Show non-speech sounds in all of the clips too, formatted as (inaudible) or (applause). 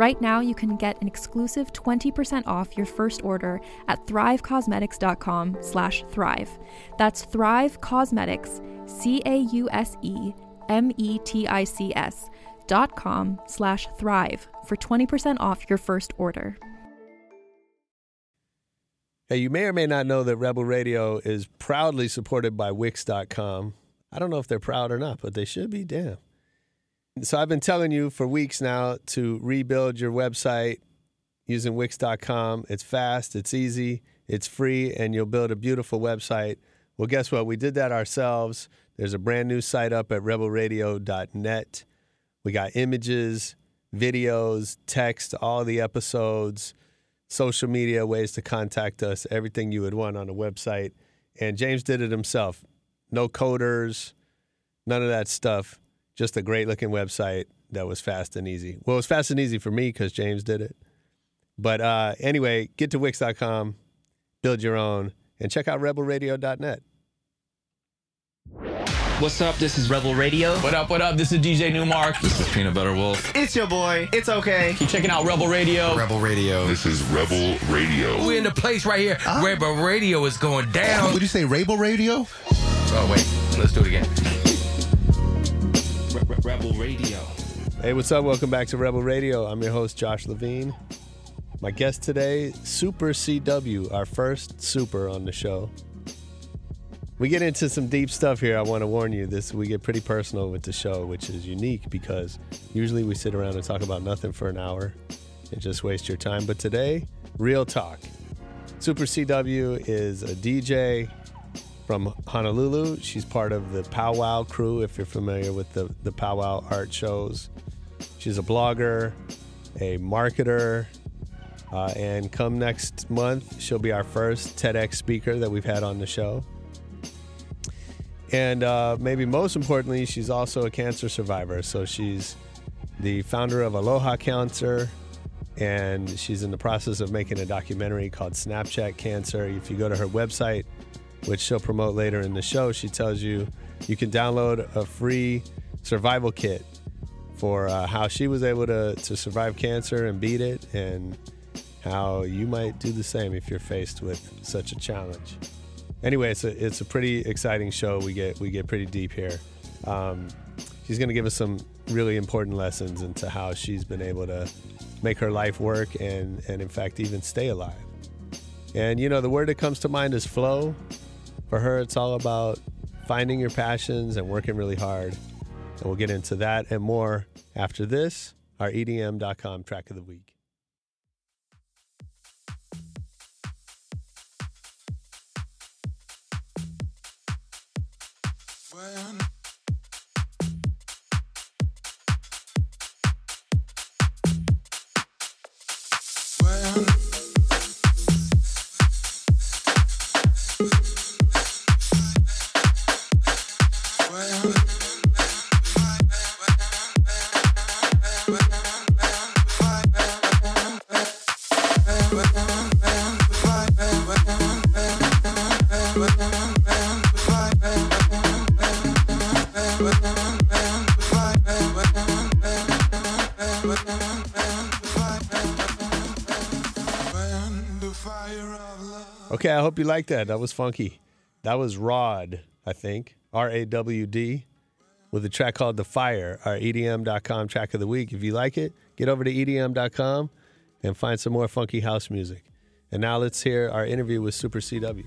Right now, you can get an exclusive 20% off your first order at thrivecausemetics.com slash thrive. That's Thrive Causemetics, C-A-U-S-E-M-E-T-I-C-S dot com slash thrive for 20% off your first order. Hey, you may or may not know that Rebel Radio is proudly supported by Wix.com. I don't know if they're proud or not, but they should be. Damn. So I've been telling you for weeks now to rebuild your website using Wix.com. It's fast, it's easy, it's free, and you'll build a beautiful website. Well, guess what? We did that ourselves. There's a brand new site up at rebelradio.net. We got images, videos, text, all the episodes, social media, ways to contact us, everything you would want on a website. And James did it himself. No coders, none of that stuff. Just a great looking website that was fast and easy. Well, it was fast and easy for me because James did it. But uh, anyway, get to Wix.com, build your own, and check out rebelradio.net. What's up? This is Rebel Radio. What up, what up? This is DJ Nu-Mark. This is Peanut Butter Wolf. It's your boy. It's okay. Keep checking out Rebel Radio. Rebel Radio. This is Rebel Radio. We're in the place right here. Uh, Rebel Radio is going down. Would you say Rebel Radio? Oh, wait. Let's do it again. Rebel Radio. Hey, what's up? Welcome back to Rebel Radio. I'm your host, Josh Levine. My guest today, Super CW, our first super on the show. We get into some deep stuff here. I want to warn you this we get pretty personal with the show, which is unique because usually we sit around and talk about nothing for an hour and just waste your time. But today, real talk. Super CW is a DJ from Honolulu. She's part of the Powwow crew, if you're familiar with the, the Powwow art shows. She's a blogger, a marketer, uh, and come next month, she'll be our first TEDx speaker that we've had on the show. And uh, maybe most importantly, she's also a cancer survivor. So she's the founder of Aloha Cancer, and she's in the process of making a documentary called Snapchat Cancer. If you go to her website, which she'll promote later in the show, she tells you you can download a free survival kit for uh, how she was able to, to survive cancer and beat it, and how you might do the same if you're faced with such a challenge anyway, it's a it's a pretty exciting show. We get we get pretty deep here. Um, she's going to give us some really important lessons into how she's been able to make her life work and and in fact even stay alive. And you know, the word that comes to mind is flow. For her, it's all about finding your passions and working really hard. And we'll get into that and more after this, our EDM.com track of the week. Hope you like that. That was funky. That was Rod, I think. R A W D with a track called The Fire, our EDM.com track of the week. If you like it, get over to EDM.com and find some more funky house music. And now let's hear our interview with Super CW.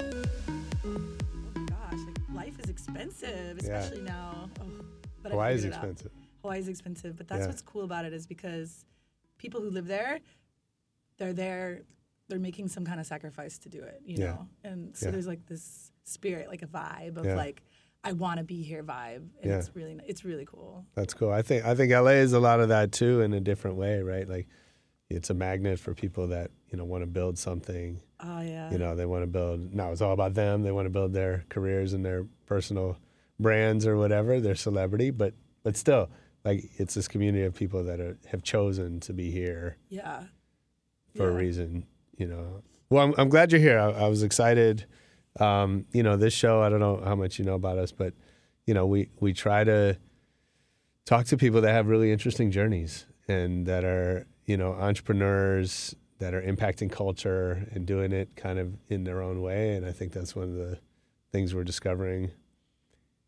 Oh gosh, like life is expensive, Yeah. especially now. Oh, but Hawaii is figured it out. expensive. Hawaii is expensive, but that's Yeah. what's cool about it is because people who live there, they're there, they're making some kind of sacrifice to do it, you Yeah. know. And so Yeah. there's like this spirit, like a vibe of Yeah. like, I want to be here vibe, and Yeah. it's really, it's really cool. That's cool. I think I think LA is a lot of that too in a different way, right? Like it's a magnet for people that, you know, want to build something. Oh yeah, You know, they want to build now it's all about them. They want to build their careers and their personal brands or whatever, their celebrity, but but still, like it's this community of people that are, have chosen to be here yeah, for a reason, you know. Well, I'm, I'm glad you're here. I, I was excited. Um, you know, this show, I don't know how much you know about us, but you know, we we try to talk to people that have really interesting journeys and that are, you know, entrepreneurs that are impacting culture and doing it kind of in their own way. And I think that's one of the things we're discovering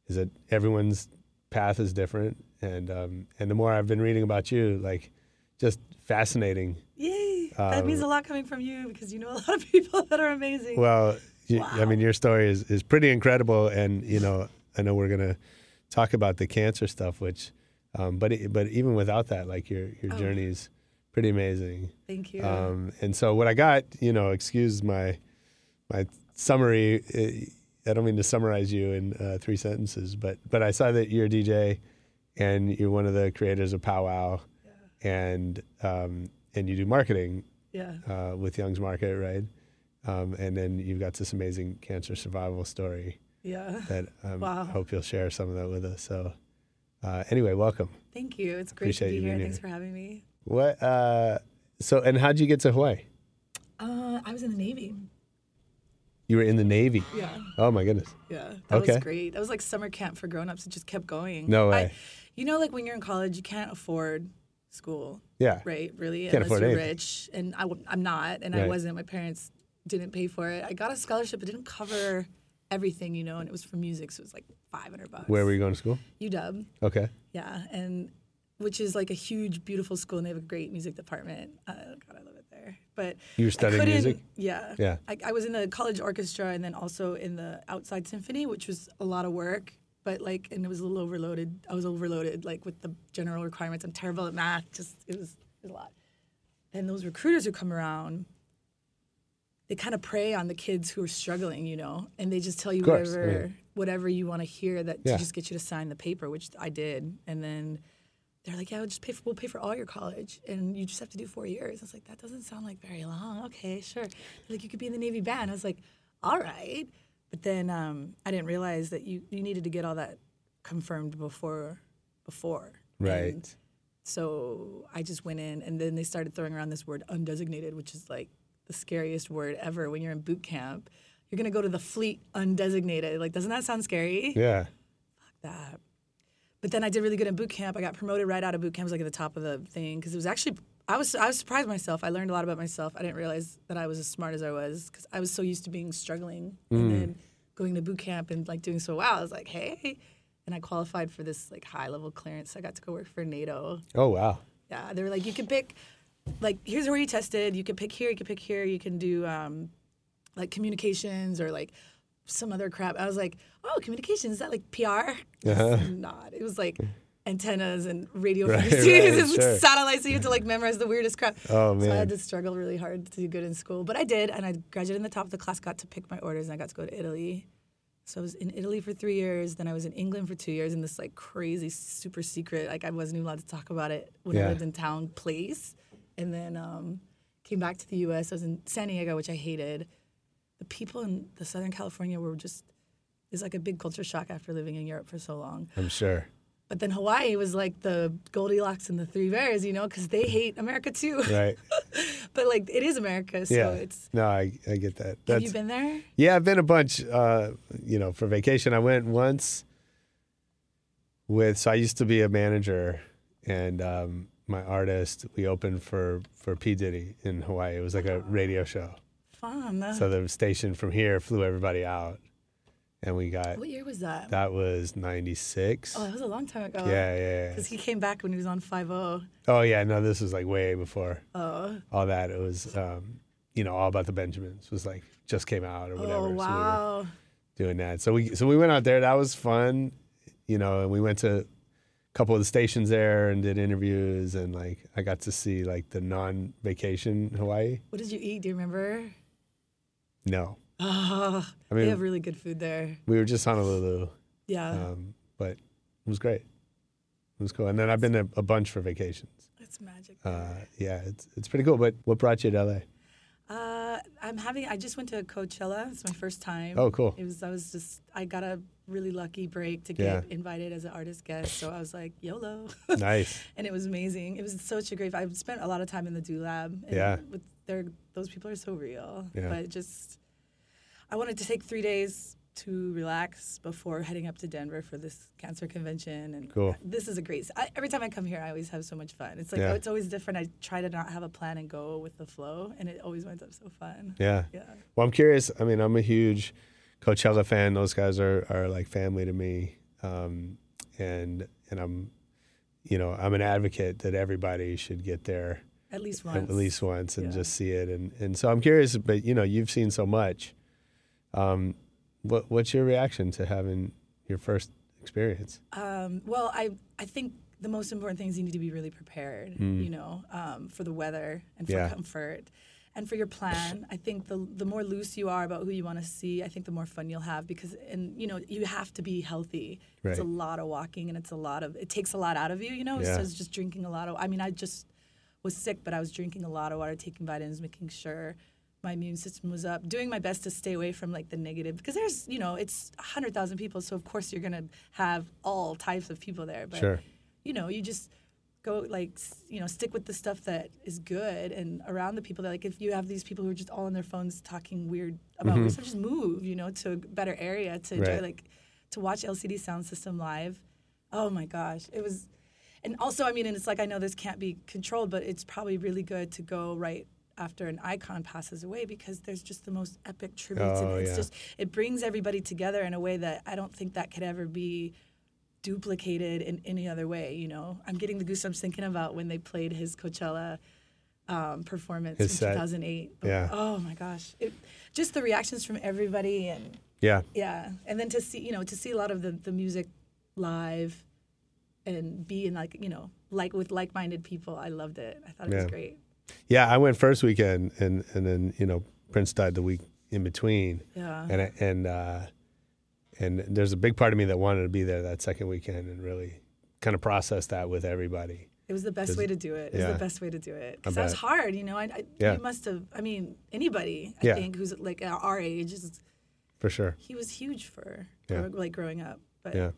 is that everyone's path is different. And um, and the more I've been reading about you, like just fascinating yay! That means Um, a lot coming from you because you know a (laughs) lot of people that are amazing. Well, you, I mean, your story is, is pretty incredible, and you know, I know we're gonna talk about the cancer stuff, which, um, but it, but even without that, like your your Oh. journey is pretty amazing. Thank you. Um, and so what I got, you know, excuse my my summary. eh, I don't mean to summarize you in uh, three sentences, but but I saw that you're a DJ, and you're one of the creators of Powwow, and um, and you do marketing yeah. uh, with Young's Market, right? Um, and then you've got this amazing cancer survival story Yeah. that um, Wow. I hope you'll share some of that with us. So, uh, anyway, welcome. Thank you. It's great Appreciate to be here. Thanks here. for having me. What? Uh, so, and how'd you get to Hawaii? Uh, I was in the Navy. You were in the Navy. Yeah. Oh my goodness. Yeah. That Okay. was great. That was like summer camp for grown-ups. It just kept going. No I- way. you know, like when you're in college, you can't afford school, Yeah. right? Really, Can't unless you're anything. rich. And I, w- I'm not, and Right. I wasn't. My parents didn't pay for it. I got a scholarship. It didn't cover everything, you know, and it was for music, so it was like 500 bucks. Where were you going to school? UW. Okay. Yeah, and which is like a huge, beautiful school, and they have a great music department. Uh, God, I love it there. But You were studying music? Yeah. Yeah. I, I was in the college orchestra and then also in the outside symphony, which was a lot of work. But like, and it was a little overloaded. I was overloaded, like with the general requirements. I'm terrible at math. Just it was, it was a lot. And those recruiters who come around, they kind of prey on the kids who are struggling, you know, and they just tell you course, whatever mean- whatever you want to hear that Yeah. to just get you to sign the paper, which I did. And then they're like, "Yeah, we'll just pay for we'll pay for all your college, and you just have to do four years." I was like, "That doesn't sound like very long." Okay, sure. They're like, you could be in the Navy band. I was like, "All right," but then um, I didn't realize that you you needed to get all that confirmed before before. Right. And so I just went in, and then they started throwing around this word undesignated, which is like the scariest word ever when you're in boot camp. You're gonna go to the fleet undesignated. Like, doesn't that sound scary? Yeah. Fuck that. But then I did really good in boot camp. I got promoted right out of boot camp. I was like at the top of the thing because it was actually I was I was surprised myself. I learned a lot about myself. I didn't realize that I was as smart as I was because I was so used to being struggling and then going to boot camp and like doing so well. I was like, hey, and I qualified for this like high level clearance. I got to go work for NATO. Oh wow. Yeah, they were like, you can pick, like, here's where you tested. You can pick here. You can pick here. You can do um, like communications or like some other crap. I was like, oh, communications is that like PR? Uh-huh. (laughs) Not. It was like antennas and radio Right, frequencies right, and sure. satellites. So you had to like memorize the weirdest crap. Oh, So I had to struggle really hard to do good in school, but I did, and I graduated in the top of the class. Got to pick my orders, and I got to go to Italy. So I was in Italy for three years. Then I was in England for two years in this like crazy, super secret. Like I wasn't even allowed to talk about it when Yeah. I lived in town place. And then um, came back to the U.S. I was in San Diego, which I hated. The people in the Southern California were just. It's like a big culture shock after living in Europe for so long. I'm sure. But then Hawaii was like the Goldilocks and the Three Bears, you know, because they hate America too. Right. (laughs) but like it is America, so yeah. it's. no, I, I get that. Have you been there? Yeah, I've been a bunch. Uh, you know, for vacation, I went once with. So I used to be a manager, and um, my artist. We opened for for P Diddy in Hawaii. It was like a radio show. Fun. So the station from here flew everybody out, and we got what year was that? that was '96. Oh, that was a long time ago. yeah, yeah, yeah. Because he came back when he was on Five O. Oh yeah, no, this was like way before Oh. all that. It was, um, you know, all about the Benjamins was like just came out or whatever. Oh So we wow. doing that. So we so we went out there. That was fun, you know. And we went to a couple of the stations there and did interviews. And like I got to see like the non-vacation Hawaii. what did you eat? Do you remember? No, Oh, I they have really good food there. we were just Honolulu, Yeah, um, but it was great. It was cool. And then I've been to a bunch for vacations. it's magic. Uh, yeah, it's it's pretty cool. But what brought you to LA? Uh, I'm having. I just went to Coachella. It's my first time. Oh, cool. It was. I was just. I got a really lucky break to get Yeah. invited as an artist guest. So I was like, YOLO. (laughs) Nice. and it was amazing. It was such a great. I've spent a lot of time in the Do Lab. And Yeah. With their, those people are so real. Yeah. But just, I wanted to take three days to relax before heading up to Denver for this cancer convention. And Cool. this is a great. I, every time I come here, I always have so much fun. It's like Yeah. oh, it's always different. I try to not have a plan and go with the flow, and it always winds up so fun. Yeah. Yeah. Well, I'm curious. I mean, I'm a huge Coachella fan. Those guys are, are like family to me. Um, and and I'm, you know, I'm an advocate that everybody should get there At least once. at least once and Yeah. just see it. And and so I'm curious. But you know, you've seen so much. Um, what what's your reaction to having your first experience? Um, well, I I think the most important thing is you need to be really prepared. You know, um, for the weather and for Yeah. comfort, and for your plan. I think the the more loose you are about who you want to see, I think the more fun you'll have because and you know you have to be healthy. It's a lot of walking and it's a lot of it takes a lot out of you. You know, Yeah. so it's just drinking a lot of. I mean, I just was sick, but I was drinking a lot of water, taking vitamins, making sure my immune system was up, doing my best to stay away from like the negative because there's you know it's hundred thousand people, so of course you're gonna have all types of people there. But Sure. you know, you just go like you know stick with the stuff that is good and around the people that like if you have these people who are just all on their phones talking weird about weird stuff, just move you know to a better area to enjoy Mm-hmm. Right. like to watch LCD Soundsystem live. Oh my gosh, it was. And also, I mean, and it's like I know this can't be controlled, but it's probably really good to go right after an icon passes away because there's just the most epic tributes, Oh, and it's yeah. just it brings everybody together in a way that I don't think that could ever be duplicated in any other way. You know, I'm getting the goosebumps thinking about when they played his Coachella um, performance His in set. 2008. Yeah. Oh my gosh, it, just the reactions from everybody and Yeah. yeah, and then to see you know to see a lot of the the music live and be in like you know like with like-minded people. I loved it. I thought it Yeah. was great. Yeah. I went first weekend, and and then you know Prince died the week in between. Yeah. and I, and uh, and there's a big part of me that wanted to be there that second weekend and really kind of process that with everybody. It was the best way to do it. It was the best way to do it because that was hard. You know, I, I Yeah. you must have. I mean, anybody I Yeah. think who's like our age is For sure. he was huge for Yeah. like growing up. But Yeah.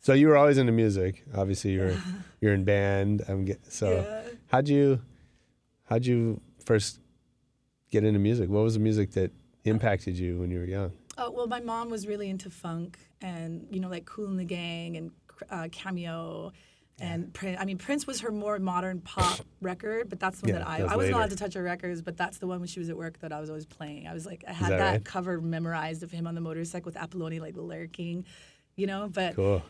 So you were always into music. Obviously, you're (laughs) you're in band. I'm get, so. Yeah. How'd you how'd you first get into music? What was the music that impacted you when you were young? Oh, well, my mom was really into funk and, you know, like Kool and the Gang and uh, Cameo. And Prince, I mean, Prince was her more modern pop (coughs) record, but that's the one Yeah, that I, I wasn't allowed to touch her records, but that's the one when she was at work that I was always playing. I was like, I had that that, right? cover memorized of him on the motorcycle with Apolloni like lurking, you know. But Cool.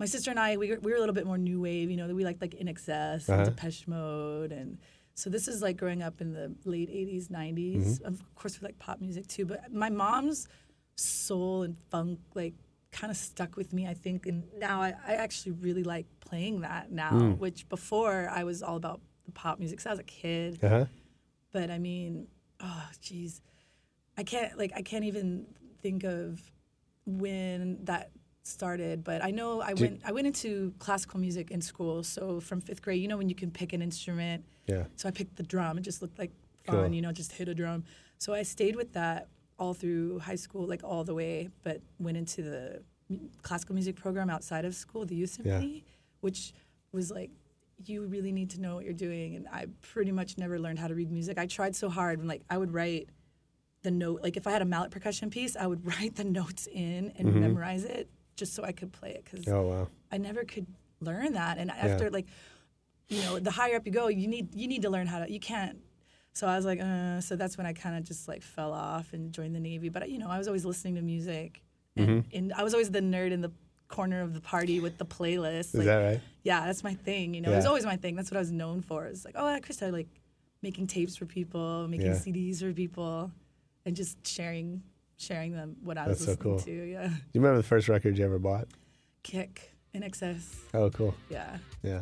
My sister and I, we were, we were a little bit more new wave, you know, we liked like INXS Uh-huh. and Depeche Mode. And so this is like growing up in the late 80s, 90s. Mm-hmm. Of course, we like pop music too. But my mom's soul and funk, like, kind of stuck with me, I think. And now I, I actually really like playing that now, Mm. which before I was all about the pop music. So I was a kid. Uh huh. But I mean, oh, geez, I can't like I can't even think of when that started. But I know I went I went into classical music in school. So from fifth grade, you know, when you can pick an instrument. Yeah. So I picked the drum. It just looked like fun, Cool. you know, just hit a drum. So I stayed with that all through high school, like all the way. But went into the classical music program outside of school, the youth Yeah. symphony, which was like you really need to know what you're doing and i pretty much never learned how to read music i tried so hard and like i would write the note like if i had a mallet percussion piece i would (laughs) write the notes in and mm-hmm. memorize it just so i could play it because Oh wow. i never could learn that and after like you know, the higher up you go, you need you need to learn how to. You can't. So I was like, uh, so that's when I kind of just like fell off and joined the Navy. But you know, I was always listening to music, and, Mm-hmm. and I was always the nerd in the corner of the party with the playlist. Is like, that right? Yeah, that's my thing. You know, it was always my thing. That's what I was known for. It's like, oh, yeah, Krista, like making tapes for people, making Yeah. CDs for people, and just sharing sharing them what I That's was so listening cool. to. Yeah, Do you remember the first record you ever bought? Kick INXS. Oh, cool. Yeah. Yeah.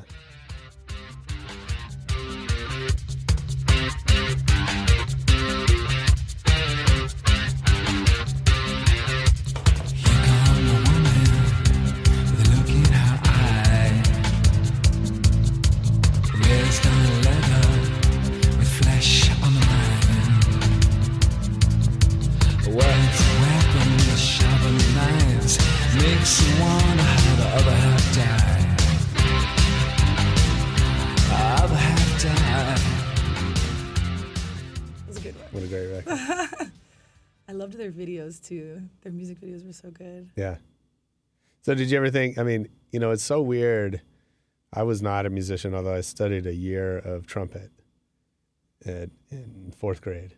Great record. (laughs) I loved their videos too. Their music videos were so good. Yeah. So did you ever think? I mean, you know, it's so weird. I was not a musician, although I studied a year of trumpet at, in fourth grade,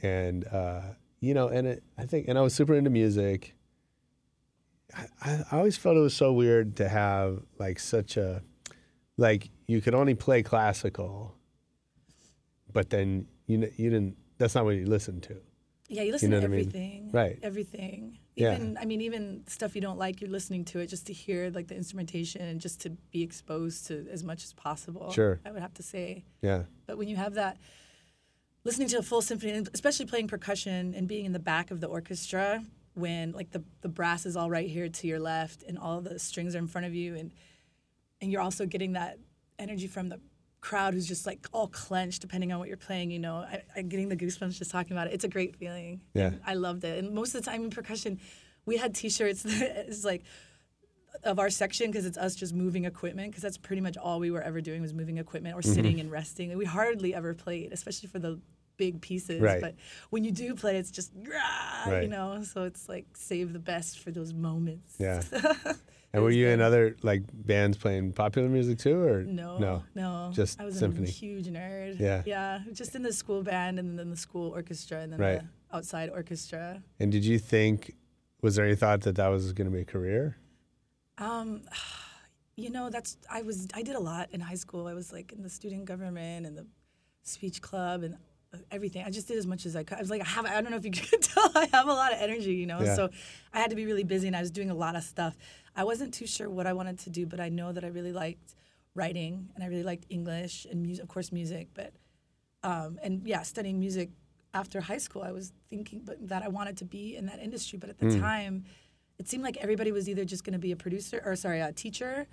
and uh, you know, and it, I think, and I was super into music. I, I I always felt it was so weird to have like such a, like you could only play classical, but then you you didn't. That's not what you listen to. Yeah, you listen know to what I mean? everything. Right. Everything. Yeah. Even I mean, even stuff you don't like, you're listening to it just to hear like the instrumentation and just to be exposed to as much as possible. Sure. I would have to say. Yeah. But when you have that, listening to a full symphony, and especially playing percussion and being in the back of the orchestra, when like the the brass is all right here to your left and all the strings are in front of you, and and you're also getting that energy from the crowd who's just like all clenched depending on what you're playing you know I, i'm getting the goosebumps just talking about it it's a great feeling Yeah. And i loved it and most of the time in percussion we had t-shirts (laughs) that is like of our section because it's us just moving equipment because that's pretty much all we were ever doing was moving equipment or Mm-hmm. sitting and resting we hardly ever played especially for the big pieces Right. but when you do play it's just rah, Right. you know so it's like save the best for those moments Yeah. (laughs) And were you in other like bands playing popular music too, or No, No. no. Just I was symphony. a huge nerd. Yeah. yeah. Just in the school band and then the school orchestra and then Right. the outside orchestra. And did you think? Was there any thought that that was going to be a career? Um, you know, that's I was I did a lot in high school. I was like in the student government and the speech club and everything. I just did as much as I could. I was like, I have I don't know if you (laughs) can tell, I have a lot of energy, you know. Yeah. So I had to be really busy and I was doing a lot of stuff. I wasn't too sure what I wanted to do, but I know that I really liked writing and I really liked English and music, of course, music. But um, and yeah, studying music after high school, I was thinking, but that I wanted to be in that industry. But at the time, it seemed like everybody was either just going to be a producer or sorry, a teacher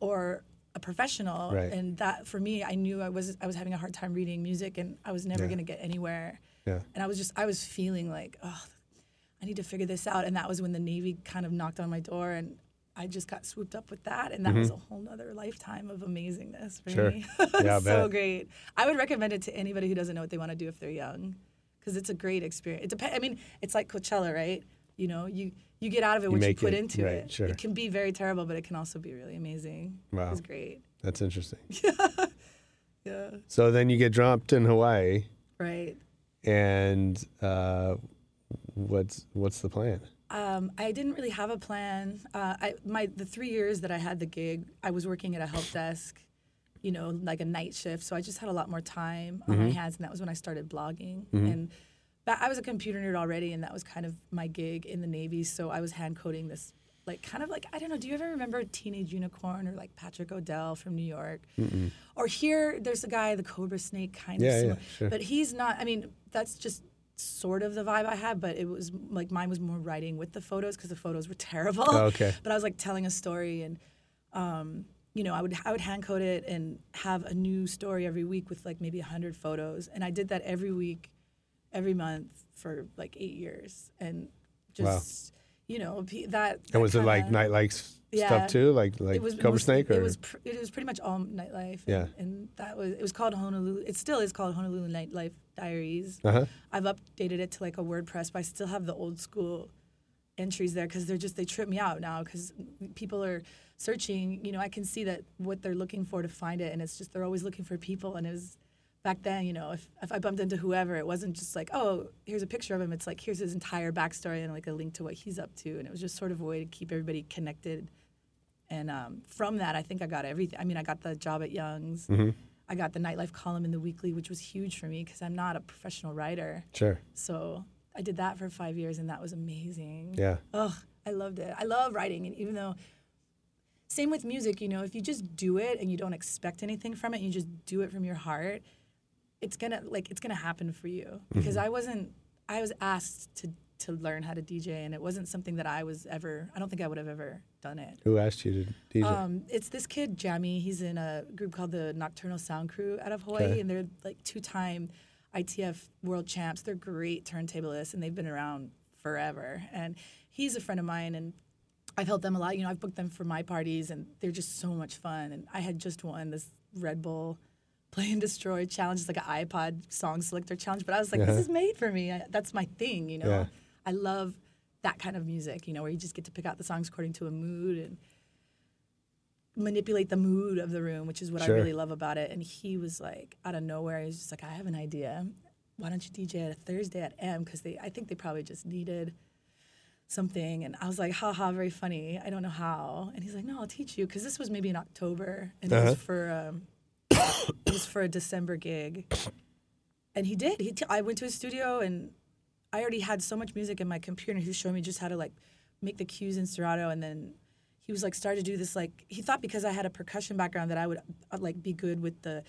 or a professional. Right. And that for me, I knew I was I was having a hard time reading music, and I was never Yeah. going to get anywhere. Yeah. And I was just I was feeling like, oh, I need to figure this out. And that was when the Navy kind of knocked on my door, and I just got swooped up with that, and that was a whole nother lifetime of amazingness for Mm-hmm. Sure. me. (laughs) Yeah, so great. I would recommend it to anybody who doesn't know what they want to do if they're young, because it's a great experience. It depends. I mean, it's like Coachella, right? You know, you you get out of it what you put it, into right, it. sure. It can be very terrible, but it can also be really amazing. Wow. It was great. That's interesting. Yeah. (laughs) yeah. So then you get dropped in Hawaii, Right. and uh, what's what's the plan? Um, I didn't really have a plan. Uh, I my the three years that I had the gig, I was working at a help desk, you know, like a night shift. So I just had a lot more time on my hands, and that was when I started blogging. And that, I was a computer nerd already, and that was kind of my gig in the Navy. So I was hand coding this, like kind of like I don't know. Do you ever remember Teenage Unicorn or like Patrick O'Dell from New York? Or here, there's a guy, the Cobra Snake, kind Yeah, of. yeah, sure. But he's not. I mean, that's just sort of the vibe I had, but it was like mine was more writing with the photos because the photos were terrible. Oh, okay. (laughs) But I was like telling a story, and um, you know, I would I would hand code it and have a new story every week with like maybe hundred photos, and I did that every week, every month for like eight years, and just you know that. that And was it like kinda- night lights Yeah. stuff too, like like it was Cobra most- Snake, or it was pr- it was pretty much all nightlife. And, Yeah. and that was it was called Honolulu. It still is called Honolulu Nightlife Diaries. uh-huh. I've updated it to like a WordPress, but I still have the old school entries there because they're just they trip me out now because people are searching. You know, I can see that what they're looking for to find it, and it's just they're always looking for people. And it was back then, you know, if if I bumped into whoever, it wasn't just like, oh, here's a picture of him. It's like here's his entire backstory and like a link to what he's up to, and it was just sort of a way to keep everybody connected. And um, from that, I think I got everything. I mean, I got the job at Young's. I got the nightlife column in the weekly, which was huge for me because I'm not a professional writer. Sure. So I did that for five years, and that was amazing. Yeah. Oh, I loved it. I love writing, and even though, same with music, you know, if you just do it and you don't expect anything from it, you just do it from your heart, it's gonna like it's gonna happen for you. Because I wasn't, I was asked to to learn how to DJ, and it wasn't something that I was ever. I don't think I would have ever done it. Who asked you to DJ? Um, it's this kid, Jamie. He's in a group called the Nocturnal Sound Crew out of Hawaii, Okay. and they're like two-time ITF world champs. They're great turntablists, and they've been around forever. And he's a friend of mine, and I've helped them a lot. You know, I've booked them for my parties, and they're just so much fun. And I had just won this Red Bull Play and Destroy challenge. It's like an iPod song selector challenge, but I was like, Uh-huh. this is made for me. I, that's my thing, you know. Yeah. I love that kind of music, you know, where you just get to pick out the songs according to a mood and manipulate the mood of the room, which is what Sure. I really love about it. And he was like, out of nowhere, he was just like, I have an idea. Why don't you DJ at a Thursday at M? Because they, I think they probably just needed something. And I was like, haha, very funny. I don't know how. And he's like, no, I'll teach you. Because this was maybe in October, and it Uh-huh. was for um, (coughs) it was for a December gig. And he did. He t- I went to his studio, and I already had so much music in my computer. And he was showing me just how to like make the cues in Serato, and then he was like started to do this like he thought because I had a percussion background that I would uh, like be good with the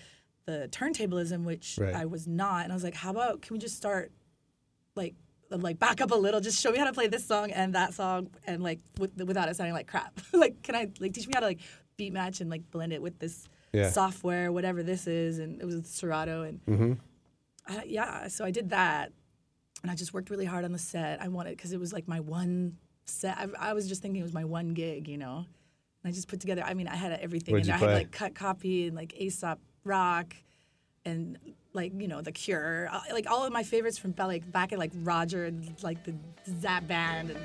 the turntablism, which Right. I was not. And I was like, how about can we just start like like back up a little, just show me how to play this song and that song, and like with, without it sounding like crap. (laughs) like, can I like teach me how to like beat match and like blend it with this Yeah. software, whatever this is? And it was Serato, and Mm-hmm. I, yeah, so I did that, and I just worked really hard on the set. I wanted because it was like my one set. I, I was just thinking it was my one gig, you know. And I just put together. I mean, I had everything. What'd in you there. I had like cut copy and like Aesop Rock, and like you know The Cure, uh, like all of my favorites from like back at like Roger and like the Zapp Band. And,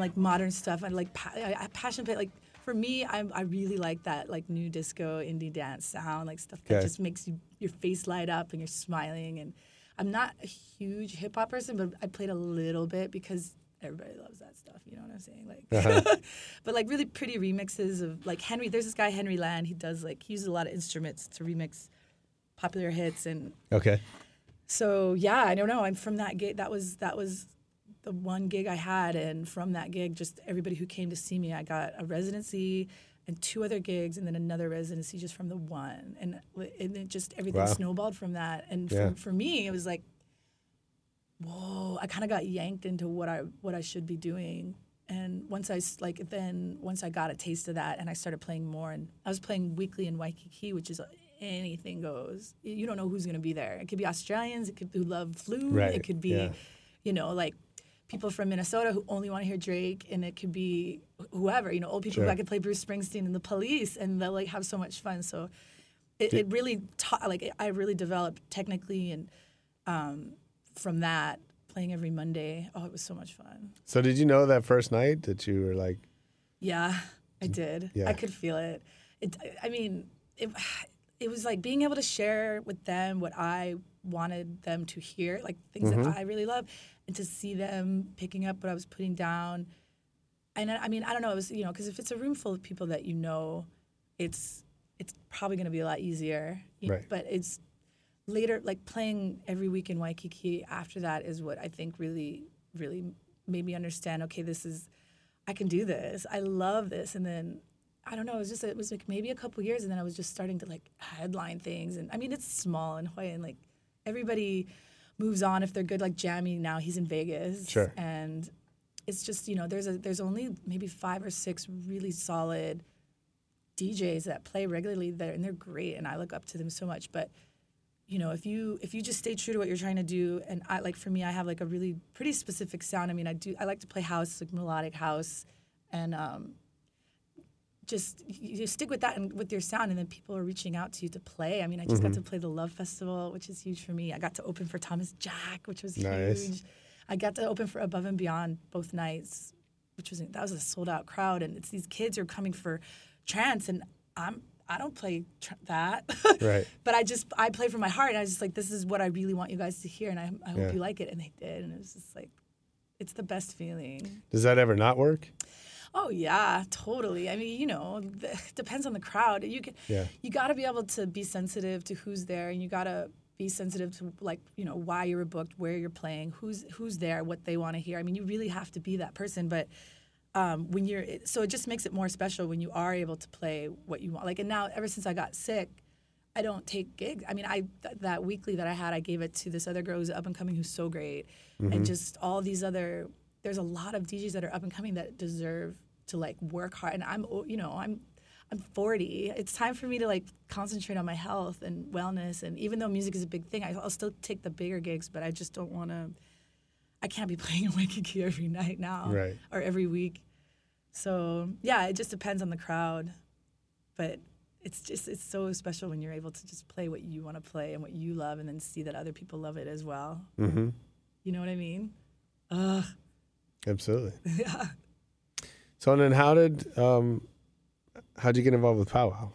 like modern stuff and like pa- I, I passion play like for me I'm, I really like that like new disco indie dance sound like stuff that Okay. just makes you, your face light up and you're smiling and I'm not a huge hip hop person but I played a little bit because everybody loves that stuff you know what I'm saying like uh-huh. (laughs) but like really pretty remixes of like Henry there's this guy Henry Land he does like he uses a lot of instruments to remix popular hits and Okay. so yeah, I don't know. I'm from that gate. That was that was the one gig I had, and from that gig, just everybody who came to see me, I got a residency and two other gigs, and then another residency just from the one, and and it just everything Wow. snowballed from that. And Yeah. for, for me, it was like, whoa! I kind of got yanked into what I what I should be doing. And once I like then once I got a taste of that, and I started playing more, and I was playing weekly in Waikiki, which is anything goes. You don't know who's going to be there. It could be Australians, it could who love flute, Right, it could be, yeah. you know, like people from Minnesota who only want to hear Drake, and it could be whoever, you know, old people Sure. who I could play Bruce Springsteen and the Police, and they'll like have so much fun. So it, it really taught, like I really developed technically, and um, from that playing every Monday, oh, it was so much fun. So did you know that first night that you were like, Yeah, I did. Yeah. I could feel it. It. I mean, it. It was like being able to share with them what I wanted them to hear, like things that mm-hmm. I really love, and to see them picking up what I was putting down. And I I mean, I don't know. It was you know because if it's a room full of people that you know, it's it's probably going to be a lot easier. Right. But it's later, like playing every week in Waikiki after that is what I think really, really made me understand. Okay, this is I can do this. I love this. And then I don't know. It was just it was like maybe a couple years, and then I was just starting to like headline things. And I mean, it's small in Hawaii, and like everybody moves on if they're good. Like Jammy now, he's in Vegas, Sure. and it's just you know there's a there's only maybe five or six really solid DJs that play regularly there, and they're great, and I look up to them so much. But you know, if you if you just stay true to what you're trying to do, and I like for me, I have like a really pretty specific sound. I mean, I do I like to play house, like melodic house, and um, just you stick with that and with your sound, and then people are reaching out to you to play. I mean, I just got mm-hmm. to play the Love Festival, which is huge for me. I got to open for Thomas Jack, which was Nice. huge. I got to open for Above and Beyond both nights, which was that was a sold out crowd, and it's these kids who are coming for trance, and I'm I don't play tr- that, (laughs) Right. but I just I play from my heart, and I was just like, this is what I really want you guys to hear, and I, I hope Yeah. you like it, and they did, and it was just like, it's the best feeling. Does that ever not work? Oh yeah, totally. I mean, you know, (laughs) depends on the crowd. You can, Yeah. you got to be able to be sensitive to who's there, and you got to be sensitive to like you know why you were booked, where you're playing, who's who's there, what they want to hear. I mean, you really have to be that person. But um, when you're, so it just makes it more special when you are able to play what you want. Like, and now ever since I got sick. I don't take gigs. I mean, I th- that weekly that I had, I gave it to this other girl who's up and coming, who's so great, and just all these other. There's a lot of DJs that are up and coming that deserve to like work hard, and I'm, you know, I'm, I'm 40. It's time for me to like concentrate on my health and wellness. And even though music is a big thing, I'll still take the bigger gigs, but I just don't want to. I can't be (laughs) playing a in Waikiki every night now, Right. or every week. So yeah, it just depends on the crowd, but it's just it's so special when you're able to just play what you want to play and what you love, and then see that other people love it as well. Mm-hmm. You know what I mean? Ugh. Absolutely. (laughs) yeah. So and then how did um, how'd you get involved with powwow?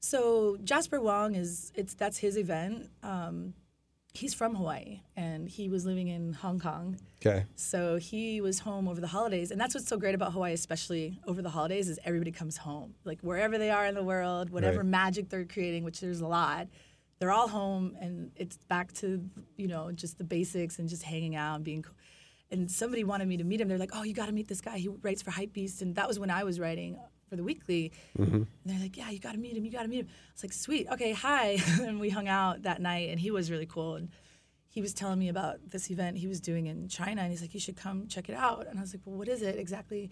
So Jasper Wong is it's that's his event. Um, he's from Hawaii and he was living in Hong Kong. Okay. So he was home over the holidays, and that's what's so great about Hawaii, especially over the holidays, is everybody comes home. Like wherever they are in the world, whatever Right. magic they're creating, which there's a lot, they're all home, and it's back to you know just the basics and just hanging out and being. co- And somebody wanted me to meet him. They're like, "Oh, you got to meet this guy. He writes for Hypebeast," and that was when I was writing for the weekly. Mm-hmm. And they're like, "Yeah, you got to meet him. You got to meet him." I was like, "Sweet, okay, hi." (laughs) and we hung out that night, and he was really cool. And he was telling me about this event he was doing in China, and he's like, "You should come check it out." And I was like, "Well, what is it exactly?"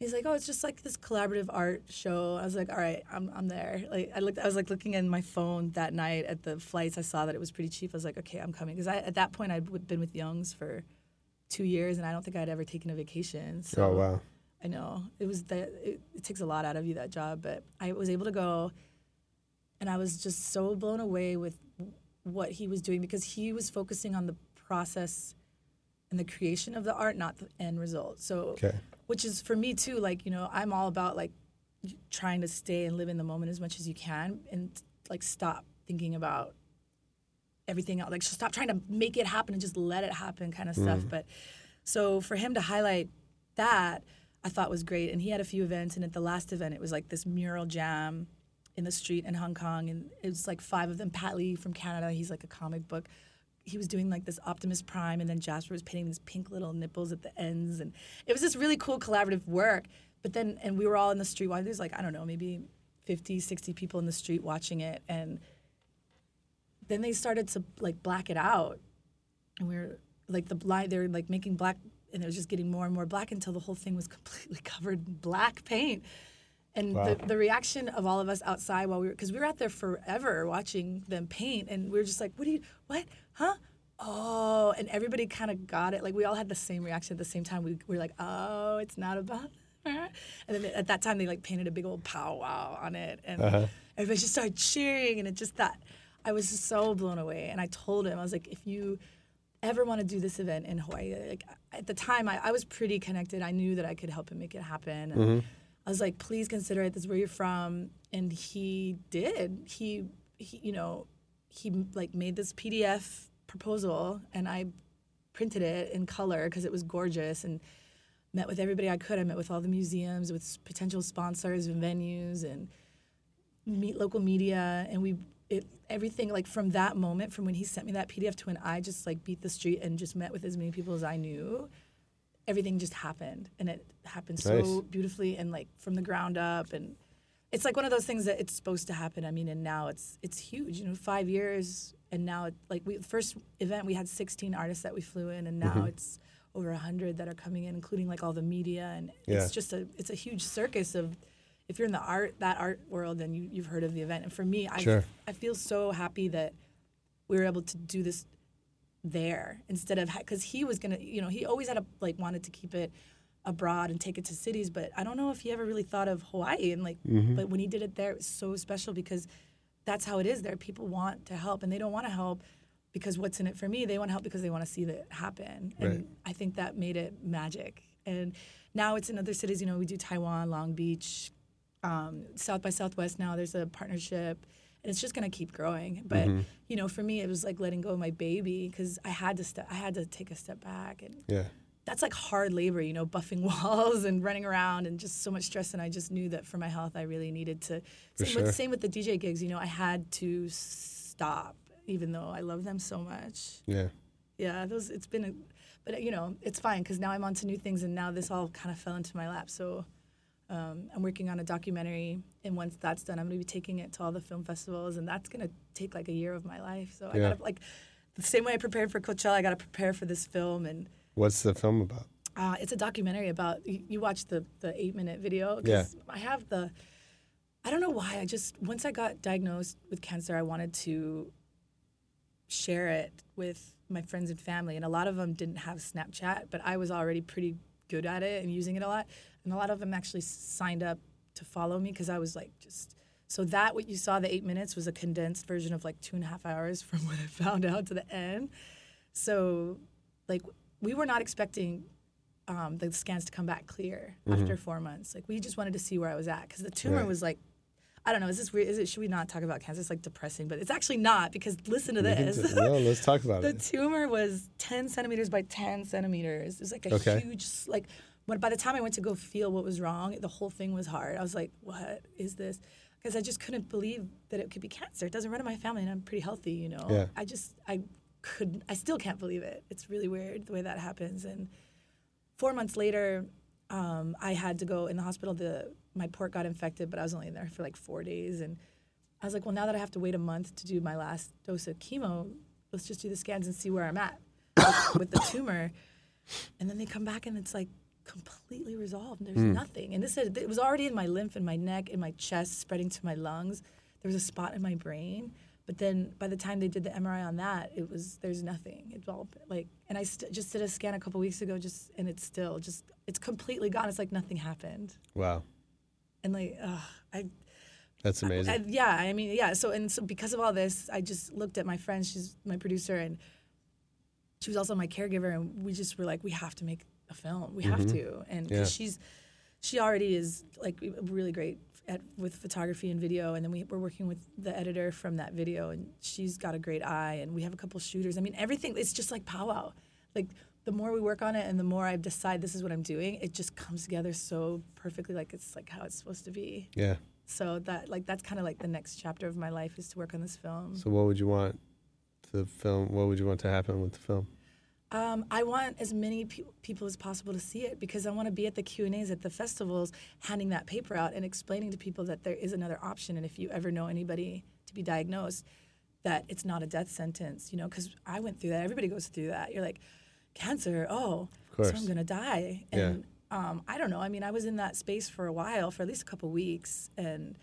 He's like, "Oh, it's just like this collaborative art show." I was like, "All right, I'm I'm there." Like I looked, I was like looking in my phone that night at the flights. I saw that it was pretty cheap. I was like, "Okay, I'm coming," because at that point I'd been with Youngs for two years, and I don't think I'd ever taken a vacation. So oh wow. I know it was that it, it takes a lot out of you that job, but I was able to go, and I was just so blown away with what he was doing because he was focusing on the process and the creation of the art, not the end result. So, Okay. which is for me too. Like you know, I'm all about like trying to stay and live in the moment as much as you can, and like stop thinking about everything else. Like just stop trying to make it happen and just let it happen, kind of stuff. Mm-hmm. But so for him to highlight that, I thought was great. And he had a few events, and at the last event, it was like this mural jam in the street in Hong Kong, and it was like five of them. Pat Lee from Canada, he's like a comic book. He was doing like this Optimus Prime, and then Jasper was painting these pink little nipples at the ends, and it was this really cool collaborative work. But then, and we were all in the street. While there's like I don't know, maybe 50, 60 people in the street watching it, and then they started to like black it out. And we were like the blind they were like making black and it was just getting more and more black until the whole thing was (laughs) completely covered in black paint. And Wow. the, the reaction of all of us outside while we were because we were out there forever watching them paint and we were just like what do you what? Huh? Oh and everybody kind of got it. Like we all had the same reaction at the same time. We were like oh it's not about (laughs) her. and then at that time they like painted a big old powwow on it and uh-huh. everybody just started cheering and it just that i was just so blown away and i told him i was like if you ever want to do this event in hawaii like at the time I, I was pretty connected i knew that i could help him make it happen and mm-hmm. i was like please consider it this is where you're from and he did he, he you know he like made this pdf proposal and i printed it in color because it was gorgeous and met with everybody I could. I met with all the museums, with potential sponsors and venues, and meet local media. And we, it, everything like from that moment, from when he sent me that PDF to when I just like beat the street and just met with as many people as I knew, everything just happened, and it happened so beautifully and like from the ground up. And it's like one of those things that it's supposed to happen. I mean, and now it's it's huge. You know, five years, and now it, like we first event we had 16 artists that we flew in, and now Mm-hmm. it's over hundred that are coming in, including like all the media, and Yeah. it's just a it's a huge circus of. If you're in the art that art world, then you you've heard of the event. And for me, I Sure. I feel so happy that we were able to do this there instead of because he was gonna you know he always had a like wanted to keep it abroad and take it to cities but i don't know if he ever really thought of hawaii and like mm-hmm. but when he did it there it was so special because that's how it is there people want to help and they don't want to help because what's in it for me they want to help because they want to see that happen and Right. i think that made it magic and now it's in other cities you know we do taiwan long beach um, South by Southwest now. There's a partnership, and it's just gonna keep growing. But you know, for me, it was like letting go of my baby because I had to step. I had to take a step back, and Yeah. that's like hard labor. You know, buffing (laughs) walls and running around and just so much stress. And I just knew that for my health, I really needed to. Same, sure. with, same with the DJ gigs. You know, I had to stop, even though I love them so much Yeah. yeah those it's been a but you know it's fine because now i'm on to new things and now this all kind of fell into my lap so um, i'm working on a documentary and once that's done i'm going to be taking it to all the film festivals and that's going to take like a year of my life so i gotta like the same way i prepared for coachella i gotta prepare for this film and What's the film about? uh, it's a documentary about you, you watched the the eight minute video Yeah. i have the i don't know why i just once i got diagnosed with cancer i wanted to share it with my friends and family and a lot of them didn't have snapchat but i was already pretty good at it and using it a lot and a lot of them actually signed up to follow me because i was like just so that what you saw the eight minutes was a condensed version of like two and a half hours (laughs) from when i found out to the end so like we were not expecting um, the scans to come back clear after four months like we just wanted to see where i was at because the tumor Right. was like I don't know. Is this weird? Is it? Should we not talk about cancer? It's like depressing, but it's actually not because listen to We this. no, let's talk about (laughs) the it. The tumor was 10 centimeters by 10 centimeters. It was like a Okay. huge, like, when by the time I went to go feel what was wrong, the whole thing was hard. I was like, what is this? Because I just couldn't believe that it could be cancer. It doesn't run in my family, and I'm pretty healthy, you know. Yeah. I just, I couldn't, I still can't believe it. It's really weird the way that happens. And four months later, um, I had to go in the hospital. The my port got infected, but I was only in there for like four days, and I was like, well, now that I have to wait a month to do my last dose of chemo, let's just do the scans and see where I'm at with the tumor. And then they come back and it's like completely resolved. There's hmm. nothing. And this is, it was already in my lymph, in my neck, in my chest, spreading to my lungs. There was a spot in my brain. But then by the time they did the MRI on that, it was there's nothing. It's all like, and I st- just did a scan a couple weeks ago, just and it's still just it's completely gone. It's like nothing happened. Wow. And like, ugh, I That's amazing. I, yeah, I mean, yeah. So and so because of all this, I just looked at my friend. She's my producer, and she was also my caregiver, and we just were like, we have to make a film. We have mm-hmm. to, and Yeah. she's she already is like really great at with photography and video, and then we, we're working with the editor from that video, and she's got a great eye, and we have a couple shooters. I mean, everything. It's just like powwow. Like the more we work on it, and the more I decide this is what I'm doing, it just comes together so perfectly, like it's like how it's supposed to be. yeah. So that like that's kind of like the next chapter of my life is to work on this film. So what would you want the film? What would you want to happen with the film? Um, I want as many pe- people as possible to see it because I want to be at the Q and A's at the festivals, handing that paper out and explaining to people that there is another option. And if you ever know anybody to be diagnosed, that it's not a death sentence. You know, because I went through that. Everybody goes through that. You're like, cancer. Oh, so. I'm gonna die. Yeah. And um, I don't know. I mean, I was in that space for a while, for at least a couple weeks, and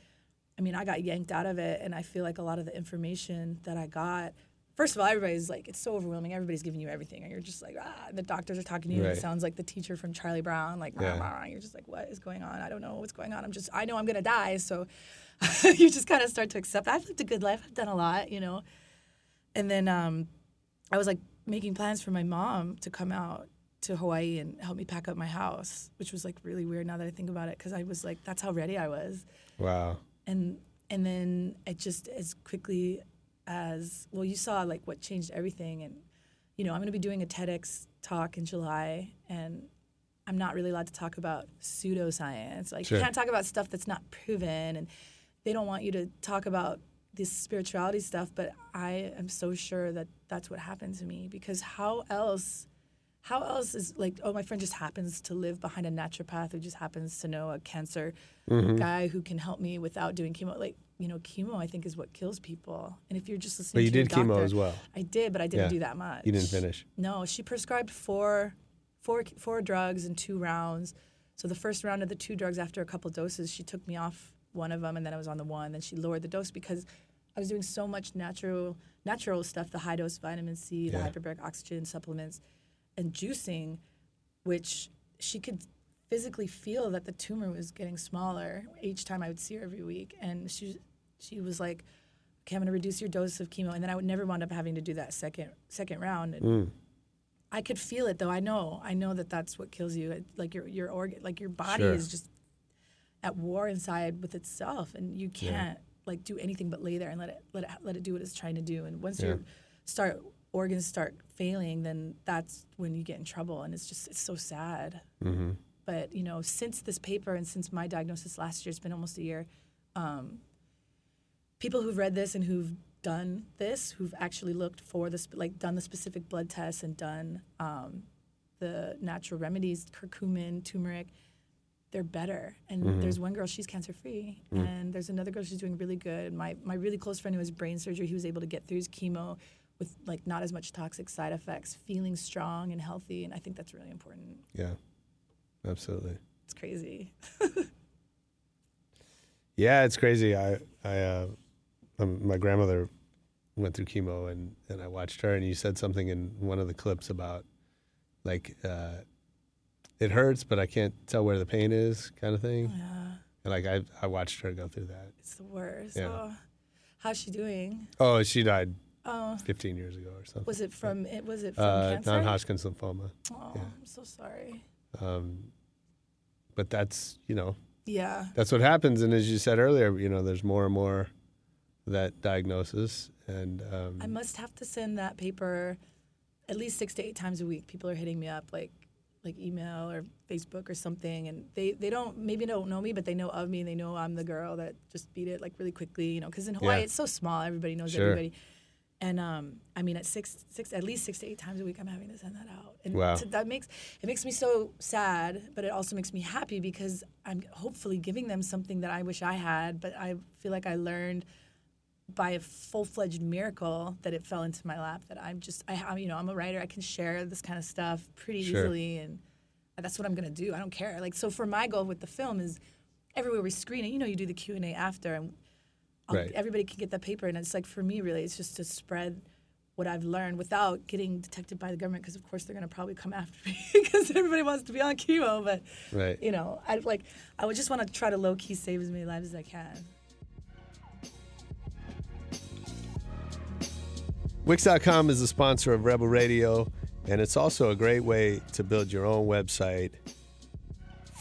I mean, I got yanked out of it, and I feel like a lot of the information that I got. First of all, everybody's like, it's so overwhelming. Everybody's giving you everything, and you're just like, ah. The doctors are talking to you. And Right. it sounds like the teacher from Charlie Brown, like, Yeah. rah, rah. you're just like, what is going on? I don't know what's going on. I'm just, I know I'm gonna die, so (laughs) you just kind of start to accept. I've lived a good life. I've done a lot, you know. And then um, I was like making plans for my mom to come out to Hawaii and help me pack up my house, which was like really weird now that I think about it, because I was like, that's how ready I was Wow. and and then it just as quickly as well you saw like what changed everything and you know i'm going to be doing a tedx talk in july and i'm not really allowed to talk about pseudoscience like Sure. you can't talk about stuff that's not proven and they don't want you to talk about this spirituality stuff but i am so sure that that's what happened to me because how else how else is like oh my friend just happens to live behind a naturopath who just happens to know a cancer Mm-hmm. guy who can help me without doing chemo like you know chemo i think is what kills people and if you're just listening But you did chemo as well. i did but i didn't Yeah. do that much You didn't finish. no she prescribed four four four drugs in two rounds so the first round of the two drugs after a couple doses she took me off one of them and then i was on the one then she lowered the dose because i was doing so much natural natural stuff the high dose vitamin c the Yeah. hyperbaric oxygen supplements and juicing which she could physically feel that the tumor was getting smaller each time I would see her every week. And she she was like, "Okay, I'm going to reduce your dose of chemo," and then I would never wind up having to do that second second round. And I could feel it though. I know, I know that that's what kills you. It, like your your organ, like your body Sure. is just at war inside with itself, and you can't like do anything but lay there and let it let it let it do what it's trying to do. And once Yeah. you start organs start failing, then that's when you get in trouble, and it's just it's so sad. Mm-hmm. But you know, since this paper and since my diagnosis last year, it's been almost a year. Um, people who've read this and who've done this, who've actually looked for this, like done the specific blood tests and done um, the natural remedies, curcumin, turmeric, they're better. And there's one girl, she's cancer free, and there's another girl, she's doing really good. My my really close friend who has brain surgery, he was able to get through his chemo with like not as much toxic side effects, feeling strong and healthy, and I think that's really important. Yeah, absolutely. It's crazy. (laughs) Yeah, it's crazy. I, I, uh, um, my grandmother went through chemo, and and I watched her. And you said something in one of the clips about like uh, it hurts, but I can't tell where the pain is, kind of thing. Yeah, And like I, I watched her go through that. it's the worst. Yeah. Oh, how's she doing? Oh, she died Oh, 15 years ago or something. was it from it? Was it from uh, cancer? non-Hodgkin's lymphoma? Oh, yeah. I'm so sorry. Um, but that's you know Yeah, that's what happens. And as you said earlier, you know, there's more and more that diagnosis, and um, I must have to send that paper at least six to eight times a week. People are hitting me up like like email or Facebook or something, and they they don't maybe don't know me, but they know of me and they know I'm the girl that just beat it like really quickly, you know, because in Hawaii Yeah. it's so small, everybody knows Sure. everybody. And um, I mean, at six, six, at least six to eight times a week, I'm having to send that out, and Wow. to- that makes it makes me so sad, but it also makes me happy because I'm hopefully giving them something that I wish I had, but I feel like I learned by a full-fledged miracle that it fell into my lap that i'm just i I'm, you know i'm a writer i can share this kind of stuff pretty Sure. easily and that's what i'm going to do i don't care like so for my goal with the film is everywhere we screen it you know you do the q&a after and um, Right. everybody can get that paper and it's like for me really it's just to spread what i've learned without getting detected by the government because of course they're going to probably come after me (laughs) because everybody wants to be on chemo but right. you know i like i would just want to try to low-key save as many lives as i can Wix.com is the sponsor of Rebel Radio, and it's also a great way to build your own website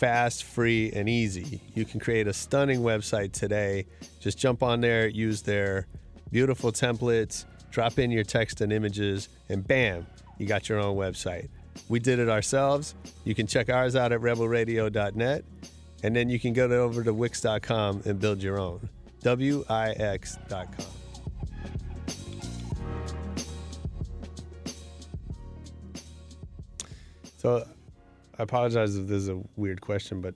fast, free, and easy. You can create a stunning website today. Just jump on there, use their beautiful templates, drop in your text and images, and bam, you got your own website. We did it ourselves. You can check ours out at rebelradio.net, and then you can go over to Wix.com and build your own. W-I-X.com. So, I apologize if this is a weird question, but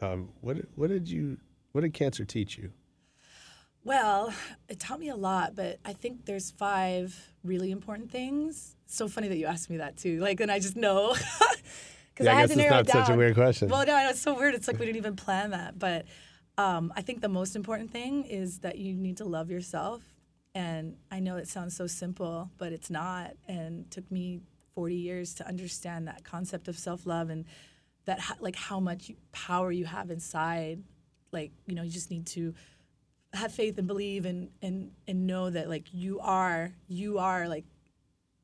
um, what what did you what did cancer teach you? Well, it taught me a lot, but I think there's five really important things. So funny that you asked me that too. Like, and I just know (laughs) because I had to it's narrow not it down. such a weird question. Well, no, it's so weird. It's like we didn't even plan that. But um, I think the most important thing is that you need to love yourself. And I know it sounds so simple, but it's not. And it took me 40 years to understand that concept of self love and that like how much power you have inside. Like you know, you just need to have faith and believe and and and know that like you are you are like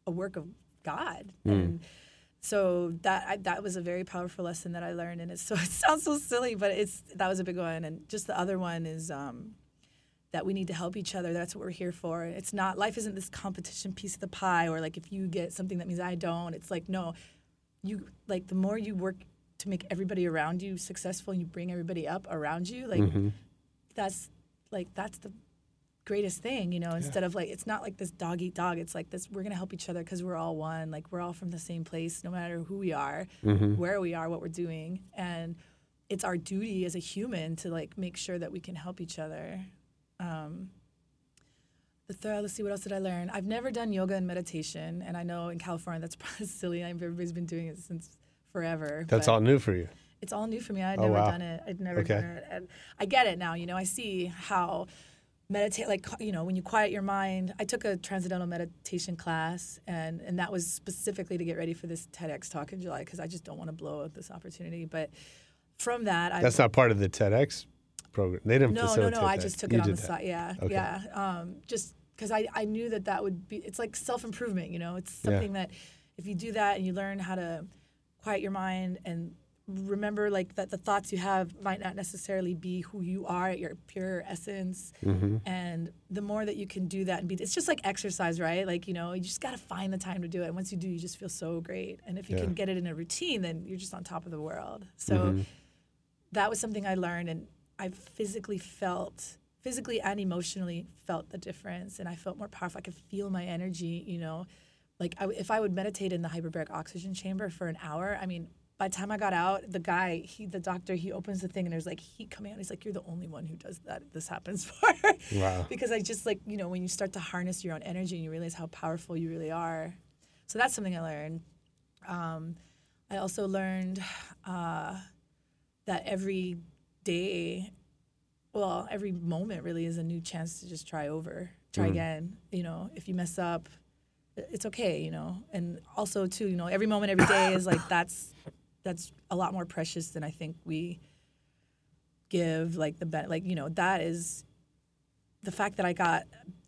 a work of God. And so that I, that was a very powerful lesson that I learned, and it's so (laughs) it sounds so silly, but it's that was a big one. And just the other one is um, that we need to help each other. That's what we're here for. It's not life isn't this competition piece of the pie, or like if you get something that means I don't. It's like no, you like the more you work to make everybody around you successful, and you bring everybody up around you, like mm-hmm. that's like that's the greatest thing, you know, instead of like it's not like this dog eat dog. It's like this we're gonna help each other because we're all one. Like we're all from the same place, no matter who we are, mm-hmm. where we are, what we're doing. And it's our duty as a human to like make sure that we can help each other. Um, the third, let's see, what else did I learn? I've never done yoga and meditation, and I know in California that's (laughs) probably silly. Everybody's been doing it since forever. That's all new for you. It's all new for me. I'd Oh, never wow. done it. I'd never Okay. done it, and I get it now. You know, I see how meditate, like you know, when you quiet your mind. I took a transcendental meditation class, and and that was specifically to get ready for this TEDx talk in July because I just don't want to blow up this opportunity. But from that, I That's not part of the TEDx program. They didn't no, no, facilitate no. I just took You it on the that. side. Yeah, Okay. yeah. Um, just because I, I knew that that would be. It's like self improvement. You know, it's Yeah. something that if you do that and you learn how to quiet your mind and remember like that the thoughts you have might not necessarily be who you are at your pure essence Mm-hmm. and the more that you can do that and be it's just like exercise right like you know you just got to find the time to do it and once you do you just feel so great and if you Yeah. can get it in a routine then you're just on top of the world so Mm-hmm. that was something I learned, and I physically felt, physically and emotionally felt the difference, and I felt more powerful. I could feel my energy, you know, like I, if I would meditate in the hyperbaric oxygen chamber for an hour. I mean, by the time I got out, the guy, he, the doctor, he opens the thing, and there's like heat coming out. He's like, "You're the only one who does that. This happens for." (laughs) Wow. because I just like you know when you start to harness your own energy and you realize how powerful you really are. So that's something I learned. Um, I also learned uh, that every day, well, every moment really is a new chance to just try over, try mm. again. You know, if you mess up, it's okay. You know, and also too, you know, every moment, every day is like that's that's a lot more precious than I think we give. Like the ben- like you know that is the fact that I got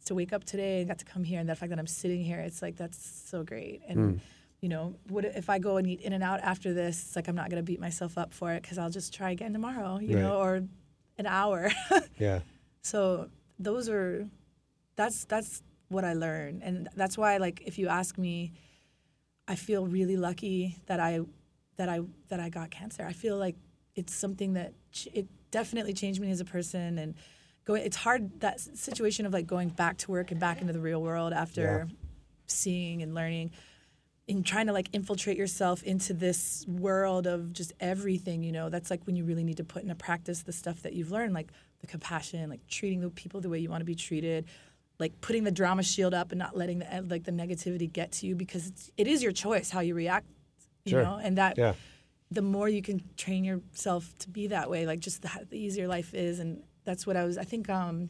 to wake up today and got to come here, and the fact that I'm sitting here, it's like that's so great. And mm. You know, what if I go and eat In and Out after this? It's like I'm not gonna beat myself up for it because I'll just try again tomorrow, you know, or an hour. (laughs) Yeah. so those are that's that's what I learned, and that's why like if you ask me, I feel really lucky that I that I that I got cancer. I feel like it's something that ch- it definitely changed me as a person and going it's hard that situation of like going back to work and back into the real world after seeing and learning and trying to like infiltrate yourself into this world of just everything you know that's like when you really need to put into practice the stuff that you've learned like the compassion like treating the people the way you want to be treated like putting the drama shield up and not letting the like the negativity get to you because it's, it is your choice how you react you Sure. know and that Yeah. the more you can train yourself to be that way, like just the, the easier life is. And that's what I was, I think um,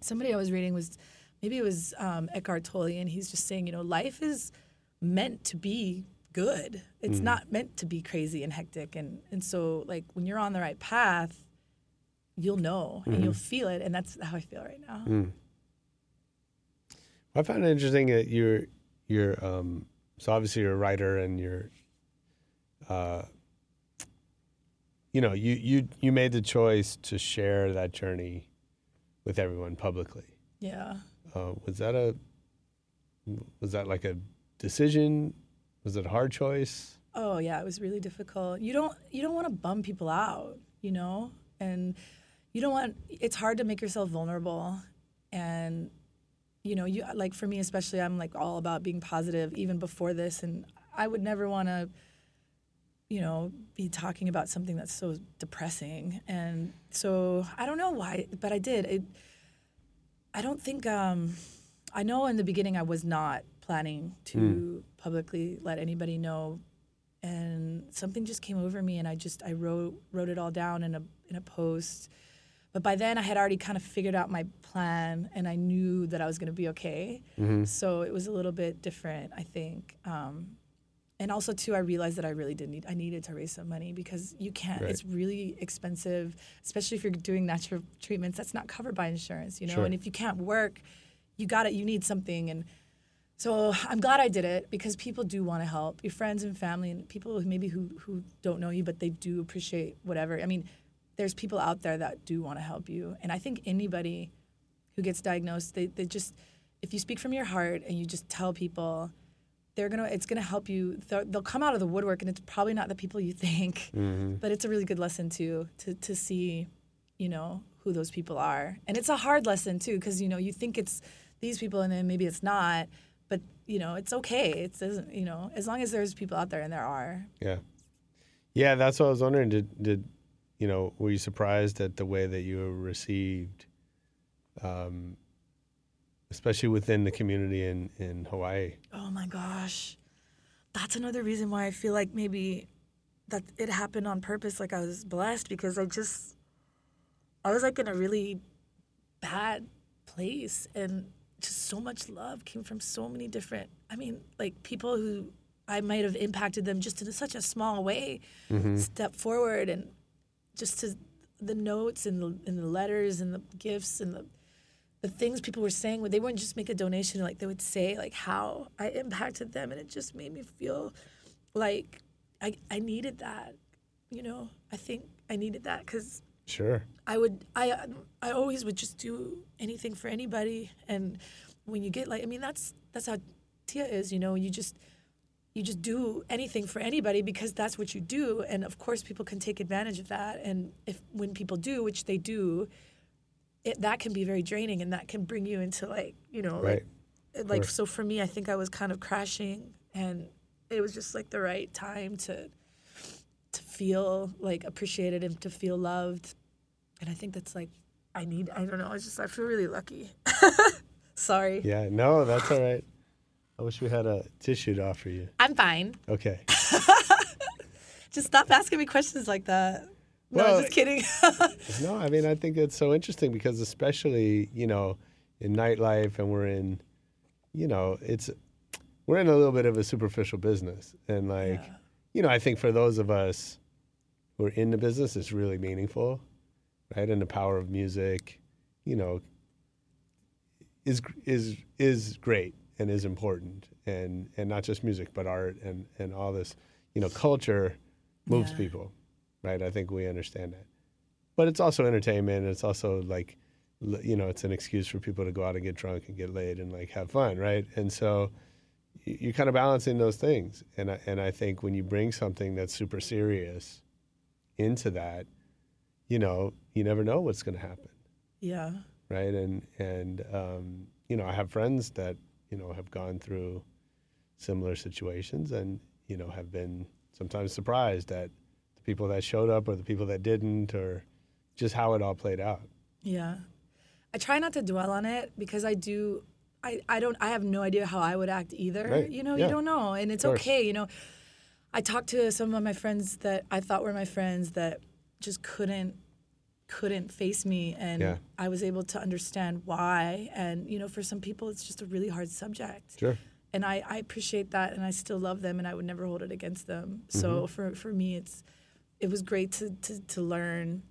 somebody I was reading was, maybe it was um, Eckhart Tolle, and he's just saying, you know, life is meant to be good. It's not meant to be crazy and hectic. And, and so, like, when you're on the right path, you'll know and you'll feel it. And that's how I feel right now. I found it interesting that you're you're um, so obviously you're a writer and you're uh, you know you you you made the choice to share that journey with everyone publicly. Yeah. Uh, was that a was that like a decision? Was it a hard choice? Oh yeah, it was really difficult. You don't you don't want to bum people out, you know, and you don't want. It's hard to make yourself vulnerable, and you know, you like for me especially, I'm like all about being positive even before this, and I would never want to, you know, be talking about something that's so depressing, and so I don't know why, but I did. It, I don't think. Um, I know in the beginning I was not planning to publicly let anybody know and something just came over me and I just I wrote wrote it all down in a in a post. But by then I had already kind of figured out my plan and I knew that I was going to be okay. So it was a little bit different, I think. Um, and also too, I realized that I really did need I needed to raise some money because you can't. Right. It's really expensive, especially if you're doing natural treatments. That's not covered by insurance, you know. Sure. And if you can't work, you got it. You need something and. So I'm glad I did it because people do want to help your friends and family and people who maybe who who don't know you but they do appreciate whatever. I mean, there's people out there that do want to help you, and I think anybody who gets diagnosed, they they just if you speak from your heart and you just tell people, they're gonna it's gonna help you. They'll, they'll come out of the woodwork, and it's probably not the people you (laughs) think, mm-hmm. but it's a really good lesson too to to see, you know, who those people are. And it's a hard lesson too, because you know you think it's these people, and then maybe it's not. You know it's okay. It doesn't. You know as long as there's people out there, and there are. Yeah. Yeah, that's what I was wondering. Did did you know, were you surprised at the way that you were received um especially within the community in, in Hawaii? Oh my gosh. That's another reason why I feel like maybe that it happened on purpose. Like I was blessed because I just, I was like in a really bad place and just so much love came from so many different, I mean, like people who I might have impacted them just in such a small way mm-hmm. step forward and just to the notes and the, and the letters and the gifts and the the things people were saying they wouldn't just make a donation like they would say like how i impacted them and it just made me feel like i, I needed that you know? I think i needed that because Sure. i would i i always would just do anything for anybody and when you get like i mean that's that's how tia is you know you just you just do anything for anybody because that's what you do and of course people can take advantage of that and if when people do which they do it, that can be very draining and that can bring you into like you know Right. like like so for me i think i was kind of crashing and it was just like the right time to to feel like appreciated and to feel loved. And i think that's like i need i don't know i just i feel really lucky. (laughs) Sorry. Yeah, no, that's all right. I wish we had a tissue to offer you. i'm fine. Okay. (laughs) just stop asking me questions like that. No Well, just kidding. (laughs) No, I mean I think it's so interesting because especially you know in nightlife and we're in, you know, it's we're in a little bit of a superficial business. And like, you know, I think for those of us who are in the business, it's really meaningful, right? And the power of music, you know, is is is great and is important and and not just music but art and and all this, you know, culture moves Yeah. people, right? I think we understand that but it's also entertainment. It's also like, you know, it's an excuse for people to go out and get drunk and get laid and like have fun, right? And so you're kind of balancing those things. And I, and I think when you bring something that's super serious into that, you know, you never know what's going to happen, yeah right? And and um, you know, I have friends that you know have gone through similar situations and you know have been sometimes surprised at the people that showed up or the people that didn't or just how it all played out. Yeah. I try not to dwell on it because I do I, I don't I have no idea how I would act either. Right. You know, Yeah. you don't know. And it's okay, you know. I talked to some of my friends that I thought were my friends that just couldn't couldn't face me and Yeah. I was able to understand why and you know for some people it's just a really hard subject Sure. and I, I appreciate that and I still love them and I would never hold it against them. Mm-hmm. So for, for me it's it was great to, to, to learn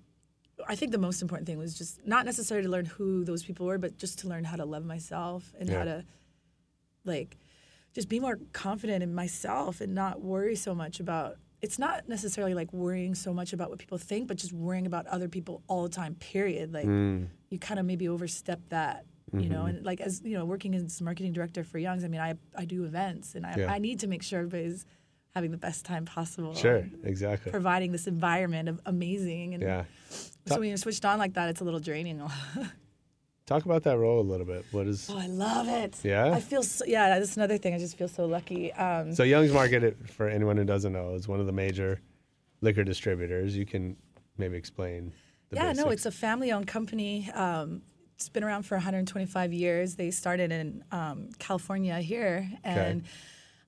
I think the most important thing was just not necessarily to learn who those people were, but just to learn how to love myself and Yeah. how to like just be more confident in myself and not worry so much about it's not necessarily like worrying so much about what people think, but just worrying about other people all the time, period. Like Mm. you kind of maybe overstep that, you know, and like as you know, working as marketing director for Young's, I mean I I do events and I, Yeah. I need to make sure everybody's having the best time possible. Sure. Exactly. Providing this environment of amazing and Yeah. So when you're switched on like that, it's a little draining. (laughs) Talk about that role a little bit. What is Oh, I love it. Yeah? I feel so, yeah, that's another thing. I just feel so lucky. Um, so Young's Market? For anyone who doesn't know, is one of the major liquor distributors. You can maybe explain. The yeah, no, basics. it's a family owned company. Um, it's been around for 125 years. They started in um, California here. And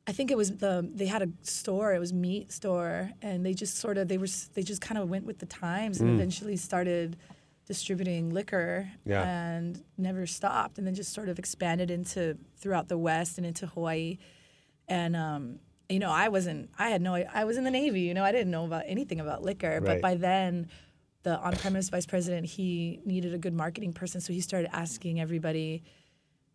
I think it was the, they had a store, it was meat store. And they just sort of, they were, they just kind of went with the times and eventually started distributing liquor Yeah. and never stopped and then just sort of expanded into throughout the West and into Hawaii. And um, you know, I wasn't. I had no. I was in the Navy. You know, I didn't know about anything about liquor. Right. But by then, the on-premise vice president he needed a good marketing person, so he started asking everybody,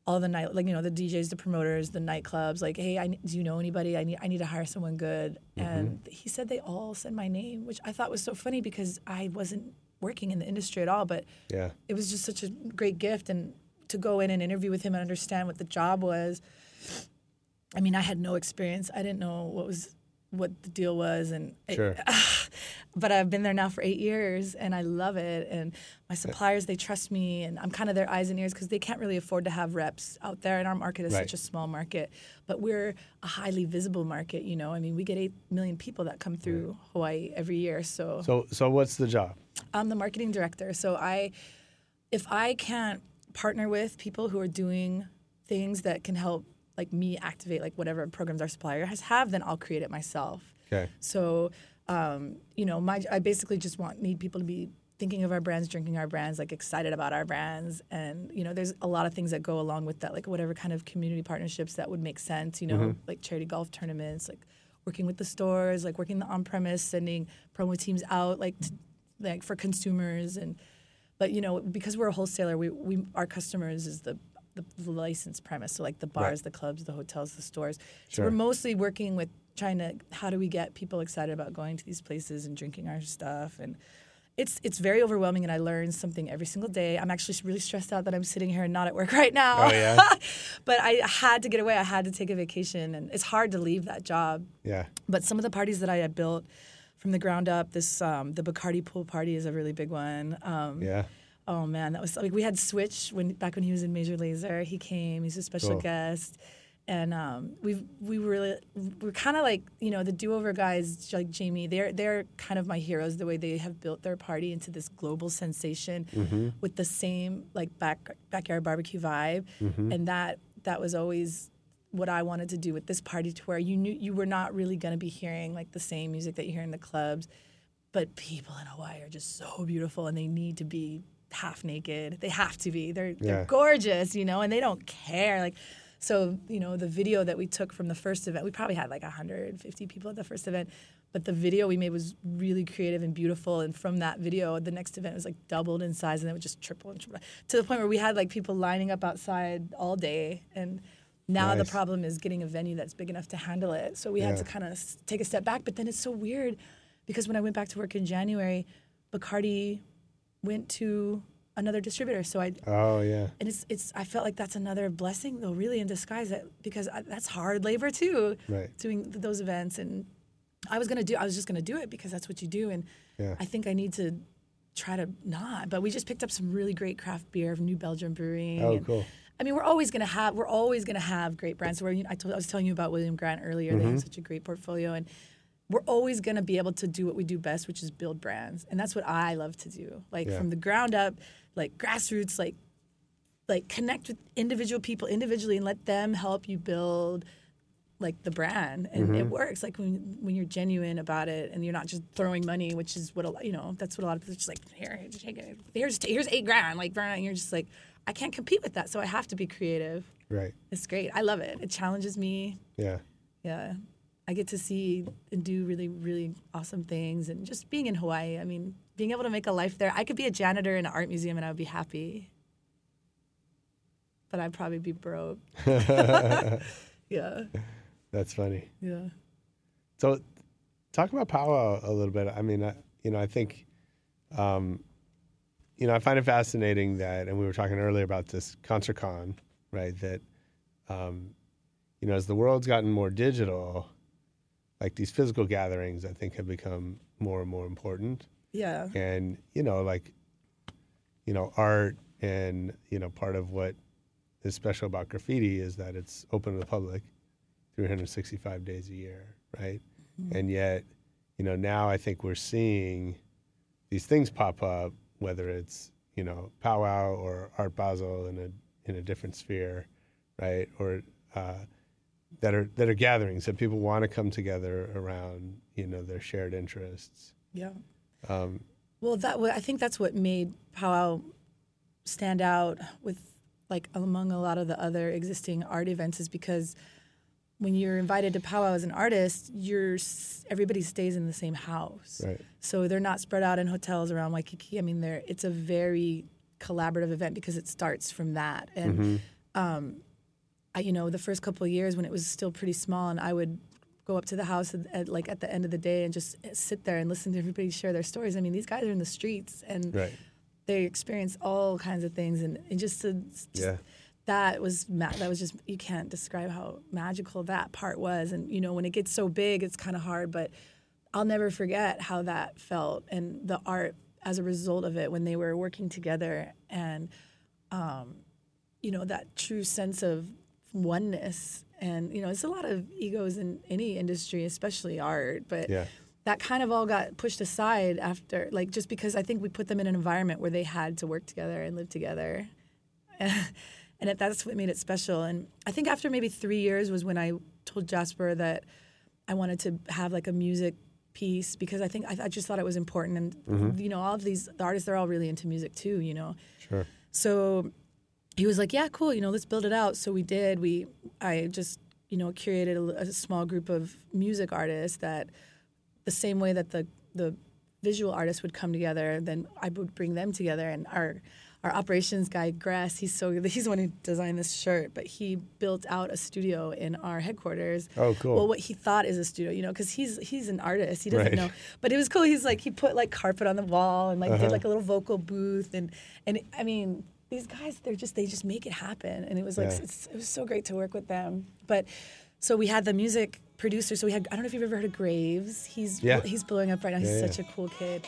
all the night, like you know, the DJs, the promoters, the nightclubs, like, hey, I, do you know anybody? I need. I need to hire someone good. Mm-hmm. And he said they all said my name, which I thought was so funny because I wasn't working in the industry at all, but yeah. it was just such a great gift and to go in and interview with him and understand what the job was i mean i had no experience i didn't know what was what the deal was and it- Sure. (laughs) Ah, but I've been there now for eight years and I love it. And my suppliers, they trust me, and I'm kind of their eyes and ears because they can't really afford to have reps out there. And our market is Right. such a small market, but we're a highly visible market. You know, I mean, we get eight million people that come through Hawaii every year. So So so what's the job? I'm the marketing director. So I, if I can't partner with people who are doing things that can help like me activate like whatever programs our supplier has have, then I'll create it myself. Okay. So, um, you know, my I basically just want need people to be thinking of our brands, drinking our brands, like excited about our brands, and you know, there's a lot of things that go along with that, like whatever kind of community partnerships that would make sense. You know, like charity golf tournaments, like working with the stores, like working the on premise, sending promo teams out, like t- like for consumers and. But you know, because we're a wholesaler, we, we our customers is the the licensed premise, so like the bars, Right. the clubs, the hotels, the stores. So Sure. we're mostly working with trying to how do we get people excited about going to these places and drinking our stuff and it's it's very overwhelming and I learn something every single day. I'm actually really stressed out that I'm sitting here and not at work (laughs) right now. Oh, yeah? (laughs) but I had to get away. I had to take a vacation and it's hard to leave that job. Yeah. But some of the parties that I had built from the ground up, this um, the Bacardi pool party is a really big one. Um, Yeah. Oh man, that was like we had Switch when back when he was in Major Lazer. He came. He's a special Cool. guest, and um, we we really we're kind of like you know the do over guys like Jamie. They're they're kind of my heroes. The way they have built their party into this global sensation Mm-hmm. with the same like back backyard barbecue vibe, Mm-hmm. and that that was always what I wanted to do with this party to where you knew you were not really going to be hearing like the same music that you hear in the clubs but people in Hawaii are just so beautiful and they need to be half naked. They have to be. They're they're gorgeous, you know, and they don't care. Like so, you know, the video that we took from the first event, we probably had like 150 people at the first event, but the video we made was really creative and beautiful. And from that video, the next event was like doubled in size and then it would just triple and triple to the point where we had like people lining up outside all day. And now the problem is getting a venue that's big enough to handle it. So we had to kind of take a step back. But then it's so weird because when I went back to work in January, Bacardi went to another distributor. So I Oh yeah. and it's it's I felt like that's another blessing though, really in disguise. That because I, that's hard labor too, Right. doing th- those events. And I was gonna do I was just gonna do it because that's what you do. And Yeah. I think I need to try to not. But we just picked up some really great craft beer from New Belgium Brewing. Oh, and- cool. I mean, we're always gonna have we're always gonna have great brands. Where you I, told, I was telling you about William Grant earlier. They Mm-hmm. have such a great portfolio, and we're always gonna be able to do what we do best, which is build brands, and that's what I love to do. Like Yeah. from the ground up, like grassroots, like like connect with individual people individually and let them help you build like the brand. And Mm-hmm. it works. Like when when you're genuine about it and you're not just throwing money which is what a lot you know that's what a lot of people are just like here just take it. here's here's eight grand. Like burn and you're just like I can't compete with that so I have to be creative. Right. it's great. I love it. It challenges me. Yeah. yeah I get to see and do really really awesome things and just being in Hawaii I mean being able to make a life there I could be a janitor in an art museum and I would be happy but I'd probably be broke (laughs) (laughs) yeah That's funny. yeah So, talk about power a little bit. I mean, I, you know, I think, um, you know, I find it fascinating that, and we were talking earlier about this ConcertCon, right? That, um, you know, as the world's gotten more digital, like these physical gatherings, I think have become more and more important. yeah And you know, like, you know, art and you know, part of what is special about graffiti is that it's open to the public 365 days a year, right? And yet, you know, now I think we're seeing these things pop up, whether it's you know powwow or Art Basel in a in a different sphere, right? Or uh, that are that are gatherings that people want to come together around, you know, their shared interests. yeah Um, Well, that I think that's what made powwow stand out with like among a lot of the other existing art events is because when you're invited to powwow as an artist, you're everybody stays in the same house. Right. So they're not spread out in hotels around Waikiki. I mean, they're it's a very collaborative event because it starts from that. And um, I, you know, the first couple of years when it was still pretty small, and I would go up to the house at, at like at the end of the day and just sit there and listen to everybody share their stories. I mean, these guys are in the streets and right. they experience all kinds of things, and, and just to just, Yeah. that was ma- that was just you can't describe how magical that part was. And you know, when it gets so big, it's kind of hard, but. I'll never forget how that felt and the art as a result of it when they were working together and um, you know that true sense of oneness and you know it's a lot of egos in any industry especially art but Yeah. that kind of all got pushed aside after like just because i think we put them in an environment where they had to work together and live together. (laughs) And it, that's what made it special. And i think after maybe three years was when i told jasper that i wanted to have like a music piece because i think i, I just thought it was important. And mm-hmm. you know all of these the artists they're all really into music too you know? Sure. so he was like, "Yeah, cool. You know, let's build it out." So we did. We I just you know curated a, a small group of music artists that the same way that the the visual artists would come together, then I would bring them together. And our our operations guy Grass, he's so (laughs) he's the one who designed this shirt, but he built out a studio in our headquarters. Oh, cool. Well, what he thought is a studio, you know, because he's he's an artist. He doesn't Right. know, but it was cool. He's like he put like carpet on the wall and like Uh-huh. did like a little vocal booth and and I mean these guys they're just they just make it happen and it was like Yeah. it's, it was so great to work with them. But so we had the music producer. So we had I don't know if you've ever heard of Graves. He's Yeah. he's blowing up right now. He's Yeah, such a cool kid.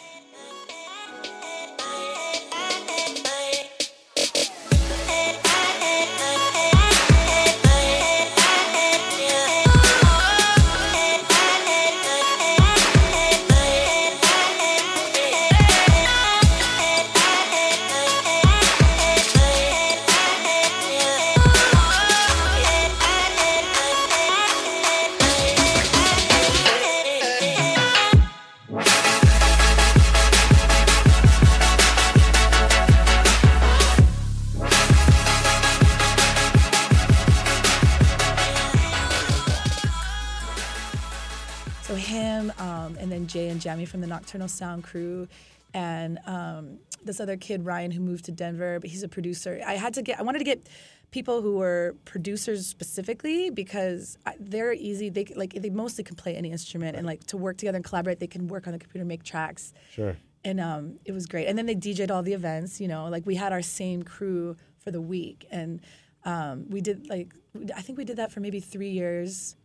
Then Jay and Jamie from the Nocturnal Sound crew, and um, this other kid Ryan who moved to Denver, but he's a producer. I had to get, I wanted to get people who were producers specifically because they're easy. They like they mostly can play any instrument and like to work together and collaborate. They can work on the computer, make tracks Sure. and um, it was great. And then they DJ'd all the events. You know, like we had our same crew for the week, and um, we did like I think we did that for maybe three years,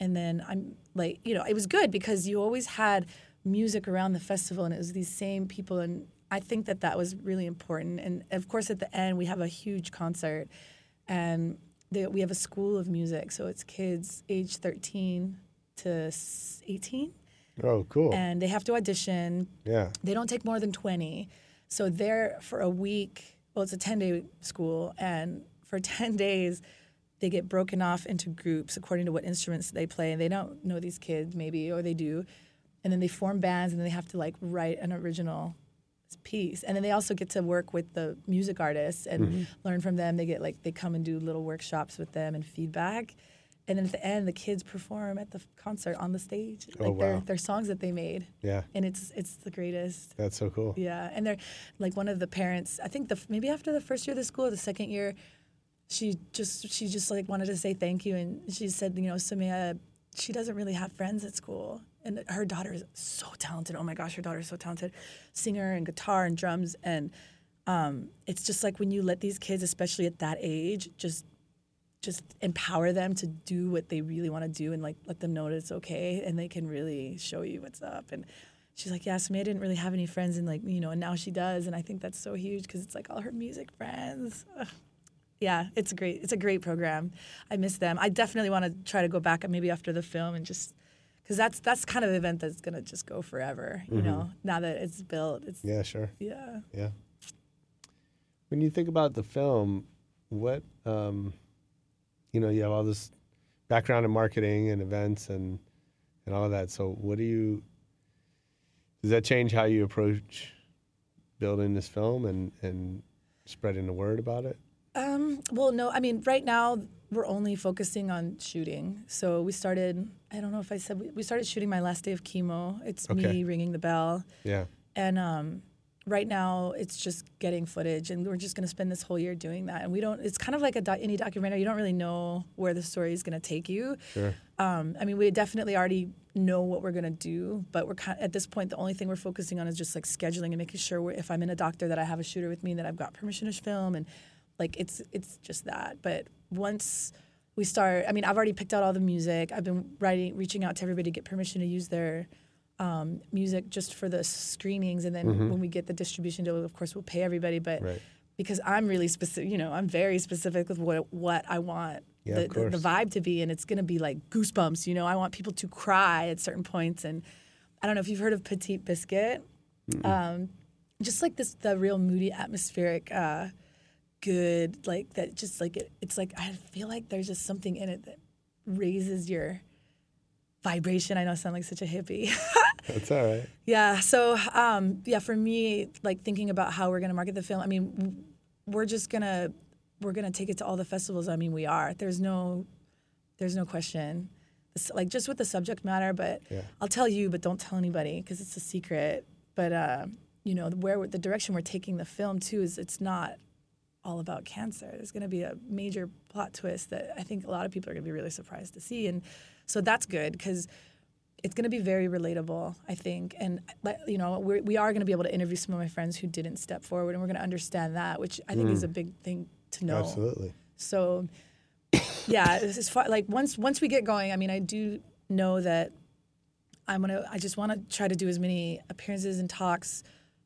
and then I'm like, you know, it was good because you always had music around the festival, and it was these same people, and I think that that was really important. And of course, at the end, we have a huge concert, and they, we have a school of music, so it's kids age 13 to 18 Oh, cool. and they have to audition yeah. they don't take more than 20 so they're for a week well it's a 10 day school and for (laughs) 10 days they get broken off into groups according to what instruments they play and they don't know these kids maybe or they do and then they form bands and then they have to like write an original piece and then they also get to work with the music artists and mm-hmm. learn from them they get like they come and do little workshops with them and feedback and then at the end the kids perform at the concert on the stage Oh, like their, wow. their songs that they made Yeah. and it's it's the greatest. That's so cool. Yeah, and they're like one of the parents. I think the maybe after the first year of the school, the second year, she just she just like wanted to say thank you, and she said, you know, Samia, she doesn't really have friends at school, and her daughter is so talented. Oh my gosh, her daughter is so talented, singer and guitar and drums, and um, it's just like when you let these kids, especially at that age, just just empower them to do what they really want to do and like let them know that it's okay and they can really show you what's up. And she's like yeah Samia didn't really have any friends and like you know and now she does and I think that's so huge because it's like all her music friends. Ugh. yeah it's great it's a great program. I miss them. I definitely want to try to go back maybe after the film and just because that's that's kind of an event that's gonna just go forever you know now that it's built it's Yeah, sure. yeah Yeah. When you think about the film, what um, you know, you have all this background in marketing and events and and all of that. So, what do you? Does that change how you approach building this film and and spreading the word about it? Um, well, no, I mean, right now we're only focusing on shooting. So we started, I don't know if I said, we- we started shooting my last day of chemo. It's Okay. me ringing the bell. Yeah. And um, right now it's just getting footage. And we're just going to spend this whole year doing that. And we don't, it's kind of like a doc, any documentary. You don't really know where the story is going to take you. Sure. Um, I mean, we definitely already know what we're gonna do, but we're kind at this point. The only thing we're focusing on is just like scheduling and making sure we're, if I'm in a doctor that I have a shooter with me and that I've got permission to film, and like it's it's just that. But once we start, I mean, I've already picked out all the music. I've been writing, reaching out to everybody to get permission to use their um, music just for the screenings, and then when we get the distribution deal, of course, we'll pay everybody. But Right. because I'm really specific, you know, I'm very specific with what what I want Yeah, the, the, the vibe to be, and it's going to be like goosebumps. You know, I want people to cry at certain points, and I don't know if you've heard of Petit Biscuit. Um, just like this, the real moody, atmospheric, uh, good, like that. Just like it, it's like I feel like there's just something in it that raises your vibration. I know I sound like such a hippie. (laughs) That's all right. Yeah. So, um, yeah, for me, like thinking about how we're gonna market the film. I mean, we're just gonna we're gonna take it to all the festivals. I mean, we are. There's no there's no question. It's like just with the subject matter, but Yeah. I'll tell you, but don't tell anybody because it's a secret. But uh, you know, where the direction we're taking the film too is it's not all about cancer. There's going to be a major plot twist that I think a lot of people are going to be really surprised to see, and so that's good because it's going to be very relatable, I think. And you know, we're, we are going to be able to interview some of my friends who didn't step forward, and we're going to understand that, which I think is a mm. big thing to know. Absolutely. So, yeah, it's as far like once once we get going, I mean, I do know that I'm gonna. I just want to try to do as many appearances and talks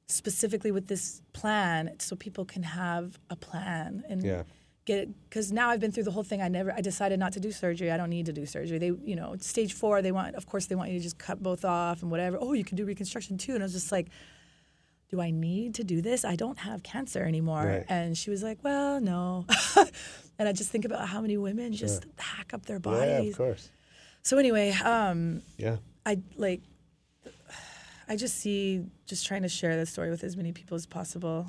specifically with this plan, so people can have a plan and Yeah. get. Because now I've been through the whole thing. I never. I decided not to do surgery. I don't need to do surgery. They, you know, stage four. They want. Of course, they want you to just cut both off and whatever. Oh, you can do reconstruction too. And I was just like. Do I need to do this? I don't have cancer anymore. Right. And she was like, Well, no. (laughs) and I just think about how many women just hack up their bodies. Yeah, of course. So anyway, um, Yeah. I like I just see just trying to share this story with as many people as possible.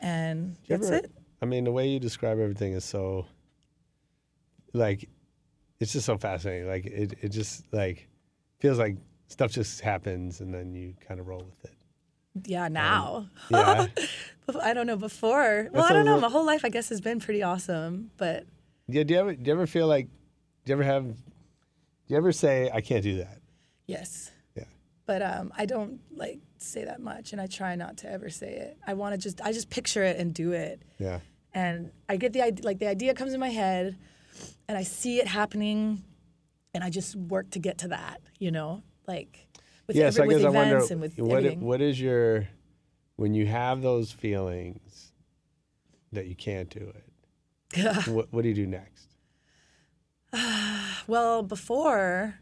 And that's ever- it. I mean, the way you describe everything is so, like, it's just so fascinating. Like, it, it just, like, feels like stuff just happens and then you kind of roll with it. Yeah, um, now. Yeah. (laughs) I don't know before. Well, That's I don't know. My whole life I guess has been pretty awesome, but yeah. Do you ever, do you ever feel like, do you ever have, do you ever say, I can't do that? yes. But um, I don't like say that much and I try not to ever say it. I want to just I just picture it and do it. Yeah. and I get the idea, like the idea comes in my head, and I see it happening, and I just work to get to that. You know, like with, yeah, so I every, with guess I wonder events and with what, everything. what is your, when you have those feelings that you can't do it, (laughs) what, what do you do next? (sighs) well, before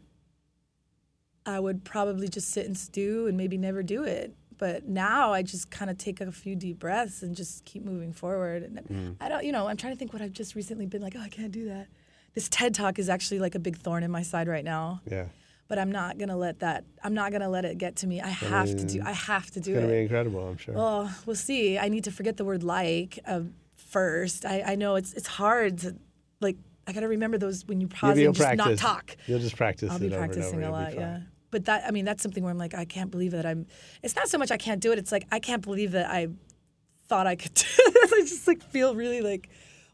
I would probably just sit and stew and maybe never do it. But now I just kind of take a few deep breaths and just keep moving forward. And Mm. I don't, you know, I'm trying to think what I've just recently been like. Oh, I can't do that. This TED talk is actually like a big thorn in my side right now. Yeah. but I'm not gonna let that. I'm not gonna let it get to me. I have to do. I have to It's do going to be incredible, I'm sure. Well, we'll see. I need to forget the word like uh, first. I, I know it's it's hard to like. I gotta remember those when you pause and just practice. not talk. You'll just practice I'll it be over practicing over. a lot. Yeah. But that I mean that's something where I'm like I can't believe that I'm. It's not so much I can't do it. It's like I can't believe that I thought I could (laughs) do it. I just like feel really like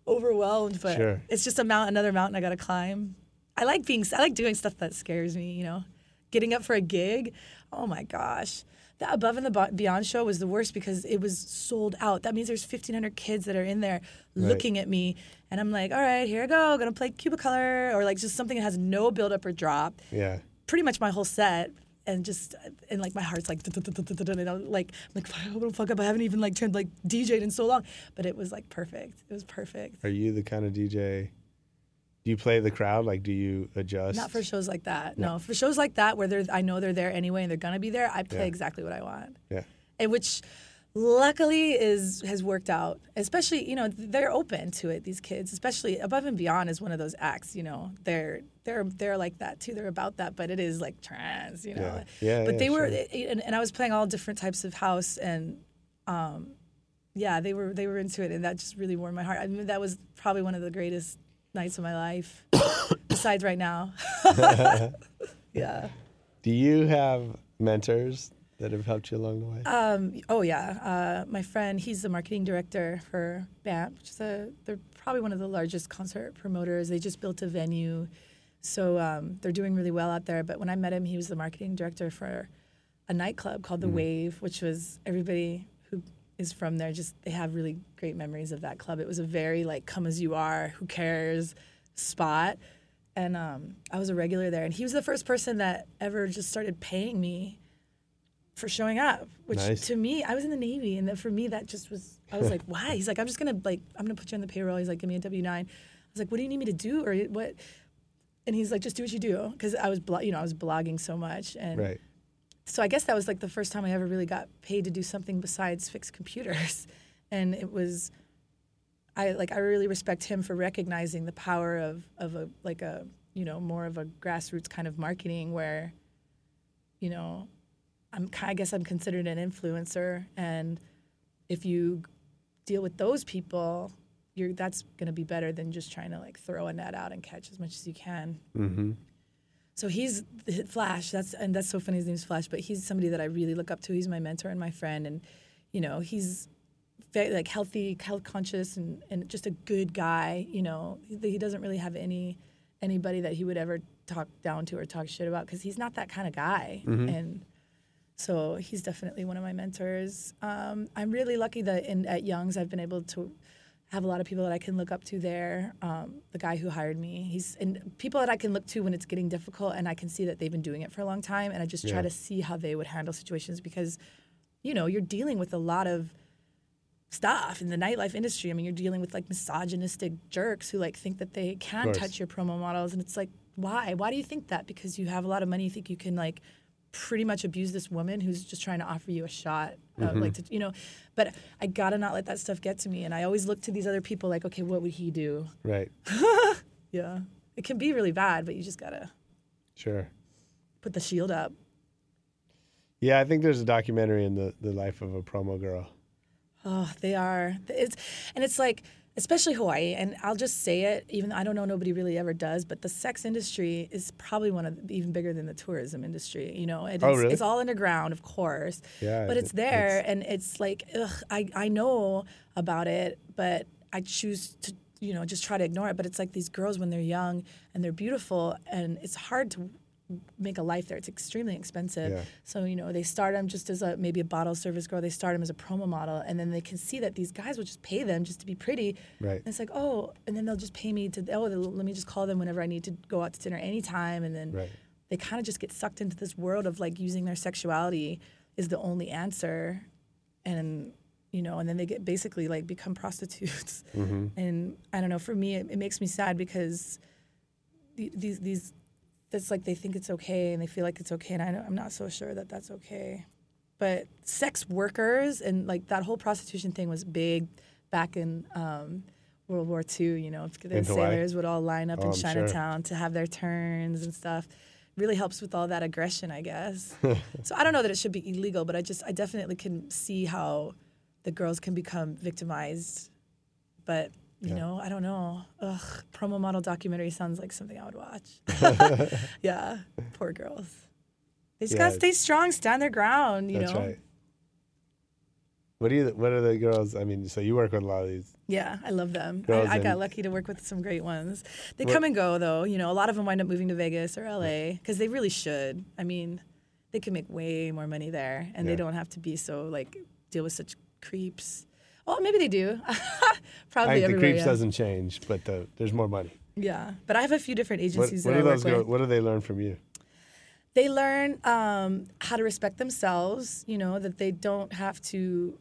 overwhelmed. But Sure. it's just a mount, another mountain I gotta climb. I like being. I like doing stuff that scares me. You know, getting up for a gig. Oh my gosh. The Above and the Beyond show was the worst because it was sold out. That means there's 1,500 kids that are in there looking at me, and I'm like, all right, here I go, gonna play Cubicolor, or like just something that has no build up or drop Yeah. Pretty much my whole set and just and like my heart's like and I'm like I'm like I hope don't fuck up. I haven't even like turned like DJ'd in so long, but it was like perfect. It was perfect. Are you the kind of DJ? Do you play the crowd? Like, do you adjust? Not for shows like that. No, for shows like that where they're I know they're there anyway and they're gonna be there. I play Yeah. exactly what I want, Yeah. and which luckily is has worked out. Especially you know they're open to it. These kids, especially Above and Beyond, is one of those acts. You know they're they're they're like that too. They're about that, but it is like trance. You know. Yeah. Yeah, but yeah, they were and, and i was playing all different types of house and um yeah they were they were into it and that just really warmed my heart i mean that was probably one of the greatest nights of my life (coughs) besides right now (laughs) (laughs) yeah Do you have mentors that have helped you along the way? um oh yeah uh my friend he's the marketing director for BAMP, which is a they're probably one of the largest concert promoters they just built a venue so um, they're doing really well out there but when i met him he was the marketing director for a nightclub called the Wave, which was everybody who is from there just they have really great memories of that club. It was a very like come as you are, who cares spot. and um, I was a regular there. And he was the first person that ever just started paying me for showing up. Which Nice. to me, I was in the Navy, and then for me, that just was. I was like, (laughs) why? He's like, I'm just gonna like, I'm gonna put you on the payroll. He's like, give me a W nine. I was like, what do you need me to do, or what? And he's like, just do what you do, because I was, blo- you know, I was blogging so much, and Right. so I guess that was like the first time I ever really got paid to do something besides fix computers, (laughs) and it was, I like I really respect him for recognizing the power of of a like a you know more of a grassroots kind of marketing where, you know, I'm I guess I'm considered an influencer, and if you deal with those people, you're that's gonna be better than just trying to like throw a net out and catch as much as you can. Mm-hmm. So he's Flash. That's and that's so funny. His name's Flash, but he's somebody that I really look up to. He's my mentor and my friend, and you know he's very like healthy, health conscious, and, and just a good guy. You know he, he doesn't really have any anybody that he would ever talk down to or talk shit about because he's not that kind of guy. And so he's definitely one of my mentors. Um, I'm really lucky that in at Young's I've been able to have a lot of people that I can look up to there. Um, the guy who hired me, he's and people that I can look to when it's getting difficult, and I can see that they've been doing it for a long time, and I just try Yeah. to see how they would handle situations because, you know, you're dealing with a lot of stuff in the nightlife industry. I mean, you're dealing with like misogynistic jerks who like think that they can touch your promo models, and it's like, why? Why do you think that? Because you have a lot of money, you think you can like pretty much abuse this woman who's just trying to offer you a shot, Mm-hmm. like to, you know. But I gotta not let that stuff get to me, and I always look to these other people like, okay, what would he do? Right. (laughs) Yeah, it can be really bad, but you just gotta Sure. put the shield up. Yeah, I think there's a documentary in the, the life of a promo girl. Oh, they are. It's and it's like especially Hawaii, and I'll just say it, even though I don't know nobody really ever does, but the sex industry is probably one of the, even bigger than the tourism industry. You know, it, Oh, it's, really? it's all underground, of course. Yeah, but it- it's there, it's- and it's like, ugh, I I know about it, but I choose to. You know, just try to ignore it. But it's like these girls when they're young and they're beautiful, and it's hard to make a life there. It's extremely expensive. Yeah. So you know they start them just as a maybe a bottle service girl. They start them as a promo model, and then they can see that these guys will just pay them just to be pretty. Right. And it's like oh, and then they'll just pay me to oh let me just call them whenever I need to go out to dinner anytime, and then Right. they kind of just get sucked into this world of like using their sexuality is the only answer, and you know, and then they get basically like become (laughs) prostitutes. Mm-hmm. And I don't know. For me, it, it makes me sad because these these that's like they think it's okay and they feel like it's okay, and I don't, I'm not so sure that that's okay. But sex workers and like that whole prostitution thing was big back in um, World War II. You know, the sailors would all line up Oh, in I'm sure. Chinatown to have their turns and stuff. Really helps with all that aggression, I guess. (laughs) so I don't know that it should be illegal, but I just I definitely can see how the girls can become victimized. But you know, I don't know. Ugh, promo model documentary sounds like something I would watch. (laughs) (laughs) yeah, poor girls. They just Yeah. gotta stay strong, stand their ground. You That's know. right. What do you? What are the girls? I mean, so you work with a lot of these. Yeah, I love them. I, I got lucky to work with some great ones. They What- come and go though. You know, a lot of them wind up moving to Vegas or LA because they really should. I mean, they can make way more money there, and Yeah. they don't have to be so like deal with such creeps. Well, maybe they do. (laughs) I Probably think the creeps yeah. doesn't change, but the, there's more money. Yeah, but I have a few different agencies what that do I those with. What do they learn from you? they learn um, how to respect themselves you know that they don't have to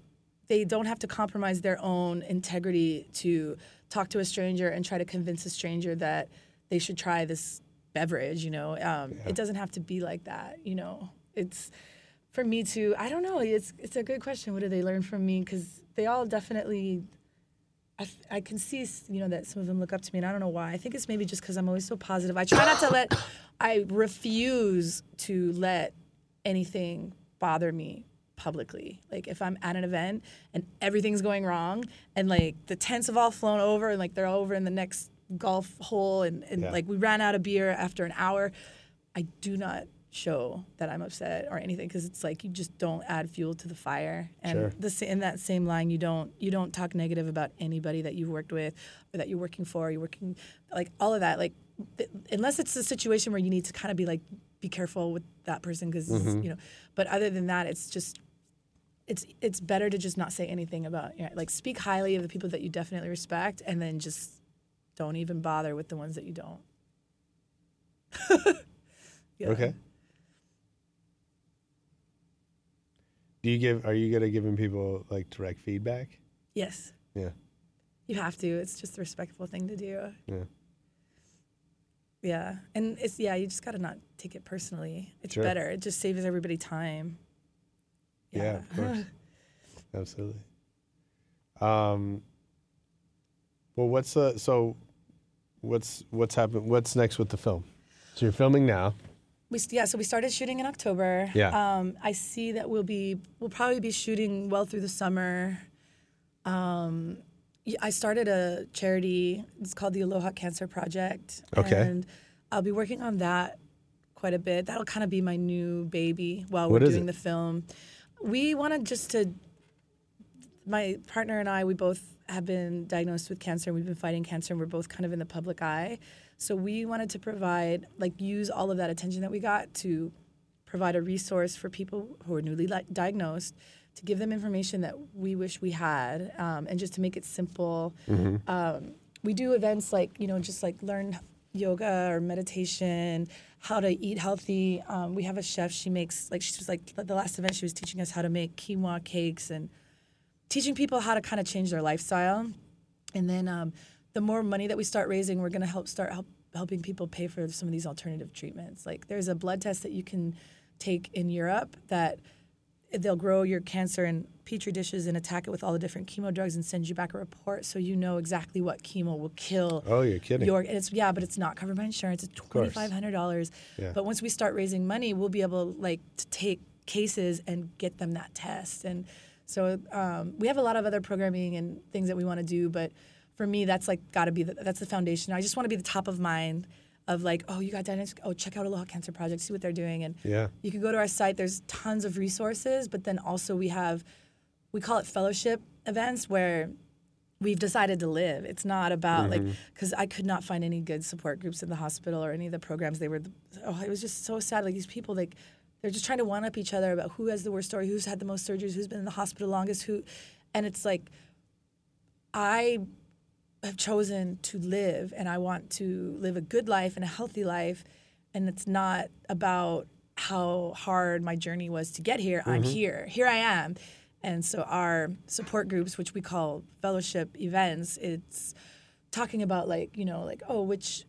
they don't have to compromise their own integrity to talk to a stranger and try to convince a stranger that they should try this beverage you know um, it doesn't have to be like that you know it's for me to i don't know it's it's a good question what do they learn from me because they all definitely I can see, you know, that some of them look up to me, and I don't know why. I think it's maybe just because I'm always so positive. I try not to let, (coughs) I refuse to let anything bother me publicly. Like if I'm at an event and everything's going wrong, and like the tents have all flown over, and like they're over in the next golf hole, and, and Yeah. like we ran out of beer after an hour, I do not show that I'm upset or anything because it's like you just don't add fuel to the fire. And Sure. the, in that same line, you don't you don't talk negative about anybody that you've worked with or that you're working for. You're working like all of that. Like th- unless it's a situation where you need to kind of be like be careful with that person because mm-hmm. you know. But other than that, it's just it's it's better to just not say anything about you know, like speak highly of the people that you definitely respect and then just don't even bother with the ones that you don't. (laughs) Yeah. Okay. Do you give? Are you good at giving people like direct feedback? Yes. Yeah. You have to. It's just a respectful thing to do. Yeah. Yeah. And it's yeah, you just gotta not take it personally. It's Sure. better. It just saves everybody time. Yeah, of course. (laughs) Absolutely. Um. Well, what's the so? What's what's happened? What's next with the film? So you're filming now. We yeah, so we started shooting in October. Yeah. Um, I see that we'll be we'll probably be shooting well through the summer. Um, I started a charity. It's called the Aloha Cancer Project. Okay. And I'll be working on that quite a bit. That'll kind of be my new baby while What we're doing it? the film. We wanted just to. My partner and I, we both have been diagnosed with cancer. and We've been fighting cancer, and we're both kind of in the public eye. So we wanted to provide, like, use all of that attention that we got to provide a resource for people who are newly li- diagnosed to give them information that we wish we had um, and just to make it simple. Um, we do events like you know just like learn yoga or meditation how to eat healthy. Um, we have a chef. She makes like she was like the last event she was teaching us how to make quinoa cakes and teaching people how to kind of change their lifestyle. And then um, the more money that we start raising, we're going to help start help, helping people pay for some of these alternative treatments. Like there's a blood test that you can take in Europe that they'll grow your cancer in petri dishes and attack it with all the different chemo drugs and send you back a report so you know exactly what chemo will kill. Oh, you're kidding. Your, and it's yeah, but it's not covered by insurance. It's twenty five hundred dollars. Yeah. But once we start raising money, we'll be able like to take cases and get them that test. And so um, we have a lot of other programming and things that we want to do. But for me, that's like got to be the, that's the foundation. I just want to be the top of mind of like, oh, you got diagnosed. Oh, check out Aloha Cancer Project. See what they're doing. And Yeah. you can go to our site. There's tons of resources, but then also we have, we call it fellowship events where we've decided to live. It's not about like mm-hmm. because I could not find any good support groups in the hospital or any of the programs. They were, oh, it was just so sad. Like these people, like they're just trying to one up each other about who has the worst story, who's had the most surgeries, who's been in the hospital longest, who, and it's like, I have chosen to live and I want to live a good life and a healthy life. And it's not about how hard my journey was to get here. I'm mm-hmm. here. Here I am. And so our support groups, which we call fellowship events, it's talking about like, you know, like, oh, which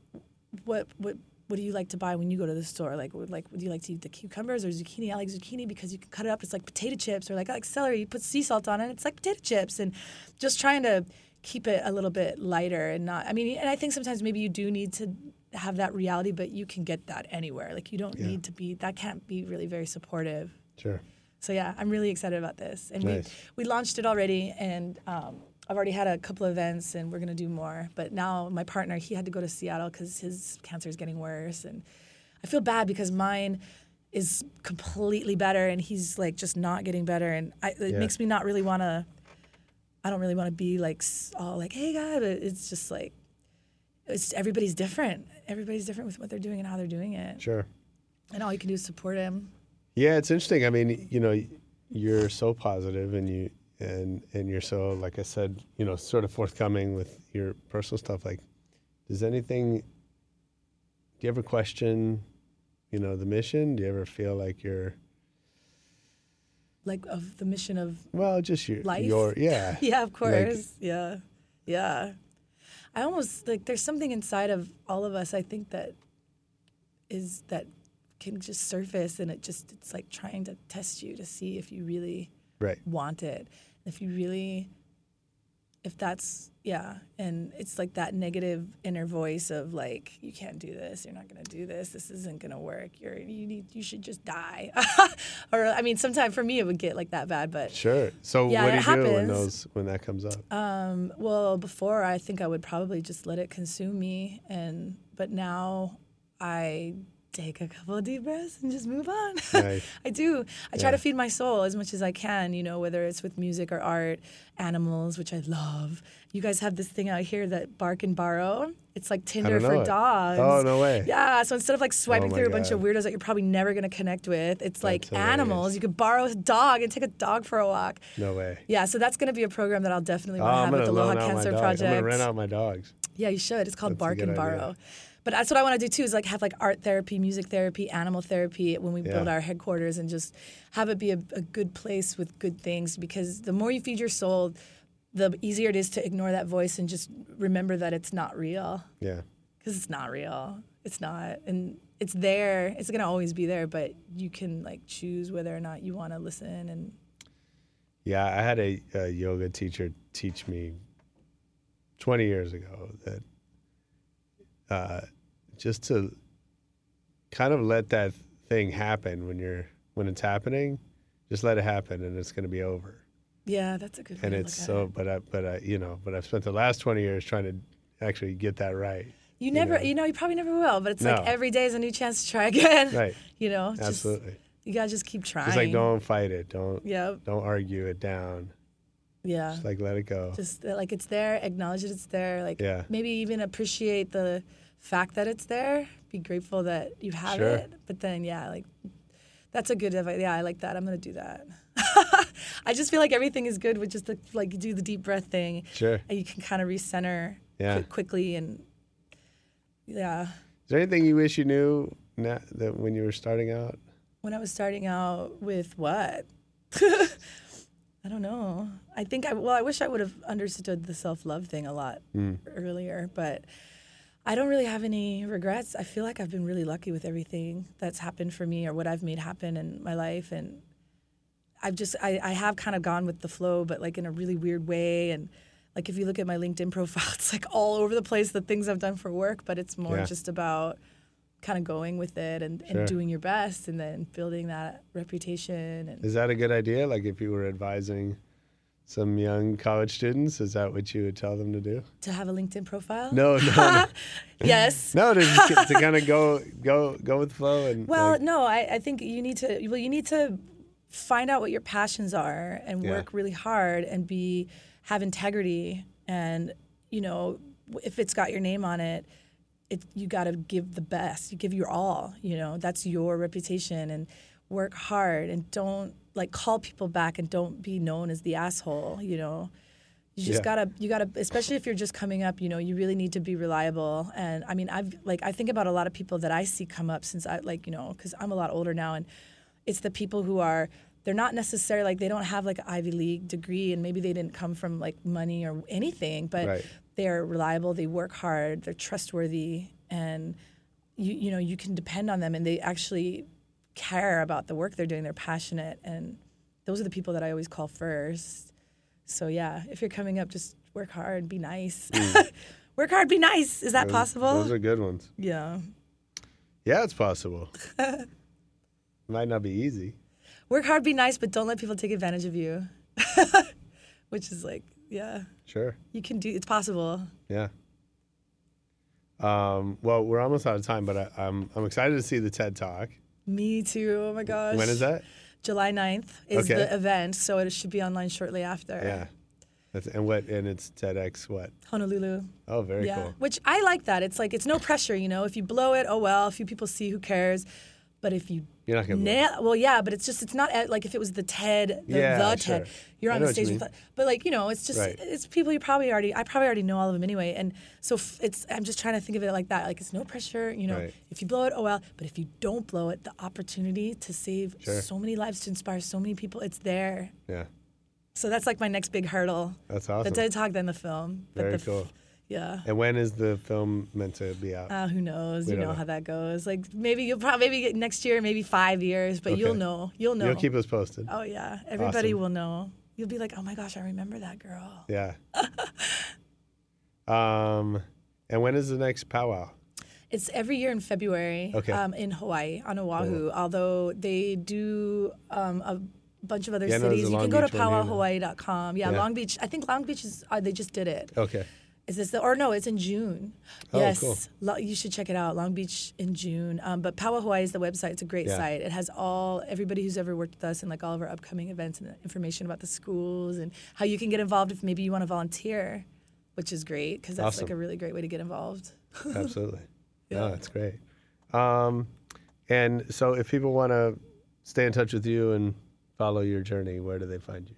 what what what do you like to buy when you go to the store? Like, would like, would you like to eat the cucumbers or zucchini? I like zucchini because you can cut it up. It's like potato chips, or like I like celery. You put sea salt on it. It's like potato chips, and just trying to keep it a little bit lighter and not. I mean, and I think sometimes maybe you do need to have that reality, but you can get that anywhere. Like, you don't need to be. That can't be really very supportive. Sure. So yeah, I'm really excited about this, and Nice. we we launched it already, and um, I've already had a couple of events, and we're gonna do more. But now my partner, he had to go to Seattle because his cancer is getting worse, and I feel bad because mine is completely better, and he's like just not getting better, and I, it Yeah. makes me not really want to. I don't really want to be like all like, hey God, it's just like. It's everybody's different. Everybody's different with what they're doing and how they're doing it. Sure. And all you can do is support him. Yeah, it's interesting. I mean, you know, you're so positive and you and and you're so like I said, you know, sort of forthcoming with your personal stuff like does anything do you ever question, you know, the mission? Do you ever feel like you're Like of the mission of well, just your Life? your yeah. (laughs) Yeah, of Like- course. yeah. Yeah. I almost like there's something inside of all of us I think that is that can just surface and it just it's like trying to test you to see if you really Right. want it. If you really if that's yeah, and it's like that negative inner voice of like you can't do this, you're not going to do this, this isn't going to work. You're you need you should just die. (laughs) or I mean sometimes for me it would get like that bad, but Sure. So Yeah, what do you that do when happens. those when that comes up? Um, well, before I think I would probably just let it consume me, and but now I take a couple of deep breaths and just move on. (laughs) Nice. I do. I try to feed my soul as much as I can. You know, whether it's with music or art, animals, which I love. You guys have this thing out here that bark and borrow. It's like Tinder for it. dogs. Oh, no way. Yeah. So instead of like swiping Oh, through a bunch of weirdos that you're probably never going to connect with, it's like hilarious. animals. You could borrow a dog and take a dog for a walk. No way. Yeah, so that's going to be a program that I'll definitely Oh, want to I'm have with the Aloha loan out my Cancer. Project. I'm gonna rent out my dogs. Yeah, you should. It's called That's Bark and idea. But that's what I want to do too. Is like have like art therapy, music therapy, animal therapy when we build our headquarters, and just have it be a, a good place with good things. Because the more you feed your soul, the easier it is to ignore that voice and just remember that it's not real. Yeah. Because it's not real. It's not, and it's there. It's gonna always be there, but you can like choose whether or not you want to listen. And Yeah, I had a, a yoga teacher teach me 20 years ago that uh, just to kind of let that thing happen when you're when it's happening, just let it happen and it's going to be over. yeah, that's a good. And it's so, it. but I, but I, you know, but I've spent the last 20 years trying to actually get that right. You never, know. you know, you probably never will. But it's No. like every day is a new chance to try again. (laughs) Right. You know, just- Absolutely. you gotta just keep trying. Just like don't fight it. Don't Yep. don't argue it down. Yeah. Just like let it go. Just uh, like it's there. Acknowledge that it's there. Like Yeah. maybe even appreciate the fact that it's there. Be grateful that you have Sure. it. But then, yeah, like that's a good advice. Yeah, I like that. I'm gonna do that. (laughs) I just feel like everything is good with just the, like do the deep breath thing. Sure. And you can kind of recenter Yeah. qui- quickly and yeah. Is there anything you wish you knew na that when you were starting out? When I was starting out with what? (laughs) I don't know. I think I well, I wish I would have understood the self love thing a lot mm. earlier, but I don't really have any regrets. I feel like I've been really lucky with everything that's happened for me or what I've made happen in my life, and I've just I, I have kind of gone with the flow, but like in a really weird way. And like if you look at my LinkedIn (laughs) profile, it's like all over the place the things I've done for work, but it's more Yeah. just about kind of going with it and, Sure. and doing your best and then building that reputation and Is that a good idea? Like if you were advising some young college students, is that what you would tell them to do? to have a LinkedIn profile. No, no, no. (laughs) yes. (laughs) no, to, to kind of go go go with the flow and Well, like, no, I, I think you need to. Well, you need to find out what your passions are and Yeah. work really hard and be have integrity and you know if it's got your name on it, it you got to give the best. You give your all. You know that's your reputation and work hard and don't like call people back and don't be known as the asshole. You know. You just Yeah. gotta, you gotta, especially if you're just coming up. You know, you really need to be reliable. And I mean, I've like, I think about a lot of people that I see come up since I like, you know, because I'm a lot older now, and it's the people who are, they're not necessarily like they don't have like an Ivy League degree, and maybe they didn't come from like money or anything, but Right. They're reliable. They work hard. They're trustworthy, and you, you know, you can depend on them, and they actually care about the work they're doing. They're passionate, and those are the people that I always call first. So yeah, if you're coming up, just work hard, be nice. Hmm. (laughs) work hard, be nice. Is that those- possible? Those are good ones. yeah. Yeah, it's possible. (laughs) Might not be easy. Work hard, be nice, but don't let people take advantage of you. (laughs) Which is like, yeah, Sure. you can do. It's possible. Yeah. Um, well, we're almost out of time, but I, I'm I'm excited to see the TED Talk. Me too. Oh my gosh. When is that? July 9th is Okay. the event, so it should be online shortly after. Yeah. That's, and what? And it's TEDx. What? Honolulu. Oh, very yeah. cool. Which I like that. It's like it's no pressure, you know. If you blow it, oh well. A few people see, who cares? But if you You're not gonna. nail, well, yeah. But it's just it's not at, like if it was the TED, the, Yeah, the sure. TED. You're on the stage with, but like you know, it's just Right. it's people you probably already. I probably already know all of them anyway, and so f- it's. I'm just trying to think of it like that. Like it's no pressure, you know. Right. If you blow it, oh well. But if you don't blow it, the opportunity to save Sure. so many lives, to inspire so many people, it's there. Yeah, So that's like my next big hurdle. that's awesome. The TED Talk, then the film. But Very the f- cool. Yeah. And when is the film meant to be out? Uh, who knows? We you know, know. how that goes. Like maybe you'll probably maybe get next year, maybe five years, but you'll know. You'll know. You'll keep us posted. oh yeah, everybody Awesome. will know. You'll be like, oh my gosh, I remember that girl. Yeah. (laughs) um, and when is the next powwow? It's every year in February Okay. um, in Hawaii on Oahu. Although they do um, a bunch of other Yeah, cities. a You can go to Beach now. powwowhawaii.com. Yeah, Yeah. Long Beach. I think Long Beach is. Uh, they just did it. Okay. Is this the, or no? It's in June. Oh, yes, cool. Lo- you should check it out. Long Beach in June. Um, but Powwow Hawaii is the website. It's a great Yeah. site. It has all everybody who's ever worked with us and like all of our upcoming events and information about the schools and how you can get involved if maybe you want to volunteer, which is great because that's like a really great way to get involved. (laughs) Absolutely. No, that's great. Um, and so if people want to stay in touch with you and follow your journey, where do they find you?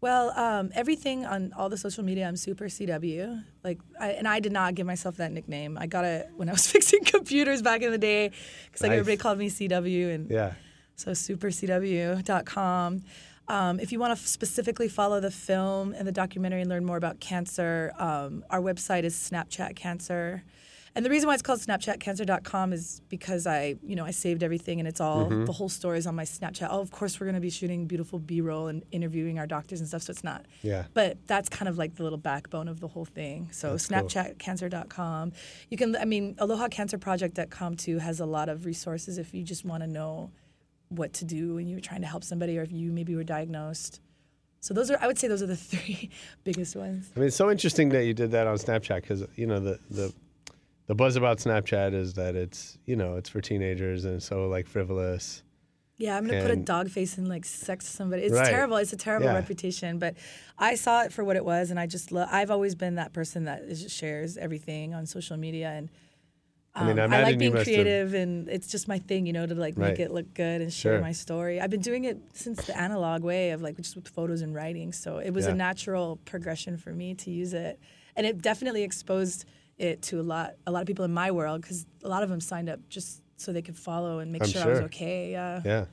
Well, um, everything on all the social media, I'm super CW. Like, I, and I did not give myself that nickname. I got it when I was (laughs) fixing computers back in the day, because like Nice. everybody called me CW, and Yeah. so supercw.com. Um, if you want to specifically follow the film and the documentary and learn more about cancer, um, our website is Snapchat Cancer. And the reason why it's called SnapchatCancer.com is because I, you know, I saved everything and it's all Mm-hmm. the whole story is on my Snapchat. Oh, of course we're going to be shooting beautiful B-roll and interviewing our doctors and stuff, so it's not. Yeah. But that's kind of like the little backbone of the whole thing. So That's cool. SnapchatCancer.com. You can, I mean, AlohaCancerProject.com too has a lot of resources if you just want to know what to do when you're trying to help somebody or if you maybe were diagnosed. So those are, I would say, those are the (laughs) three biggest ones. I mean, it's so interesting that you did that on Snapchat because you know the the the buzz about Snapchat is that it's you know it's for teenagers and so like frivolous. Yeah, I'm gonna put a dog face and like sex somebody. It's Right. terrible. It's a terrible Yeah. reputation, but I saw it for what it was, and I just love. I've always been that person that is, shares everything on social media, and I mean, I um, I like being must have- creative, and it's just my thing, you know, to like Right. make it look good and share Sure. my story. I've been doing it since the analog way of like just with photos and writing, so it was Yeah. a natural progression for me to use it, and it definitely exposed it to a lot, a lot of people in my world because a lot of them signed up just so they could follow and make I'm sure, I was okay. Yeah, Yeah.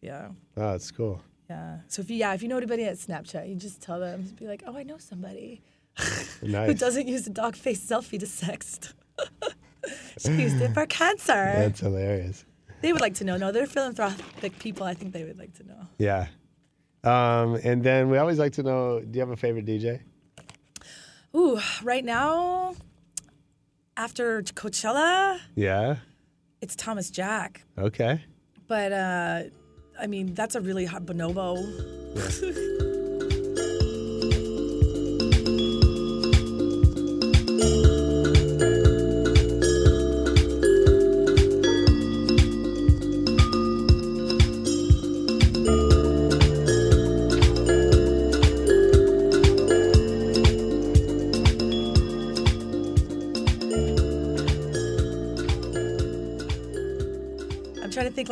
yeah. Oh, it's cool. Yeah. So if you yeah, if you know anybody at Snapchat, you just tell them, just be like, oh, I know somebody (laughs) who doesn't use the dog face selfie to sext. (laughs) she used it for cancer. That's hilarious. they would like to know. No, they're philanthropic people. I think they would like to know. Yeah. Um, and then we always like to know: Do you have a favorite DJ? Ooh, right now, after Coachella, Yeah. it's Thomas Jack. Okay. But uh, I mean, that's a really hard Bonobo. I'm (laughs)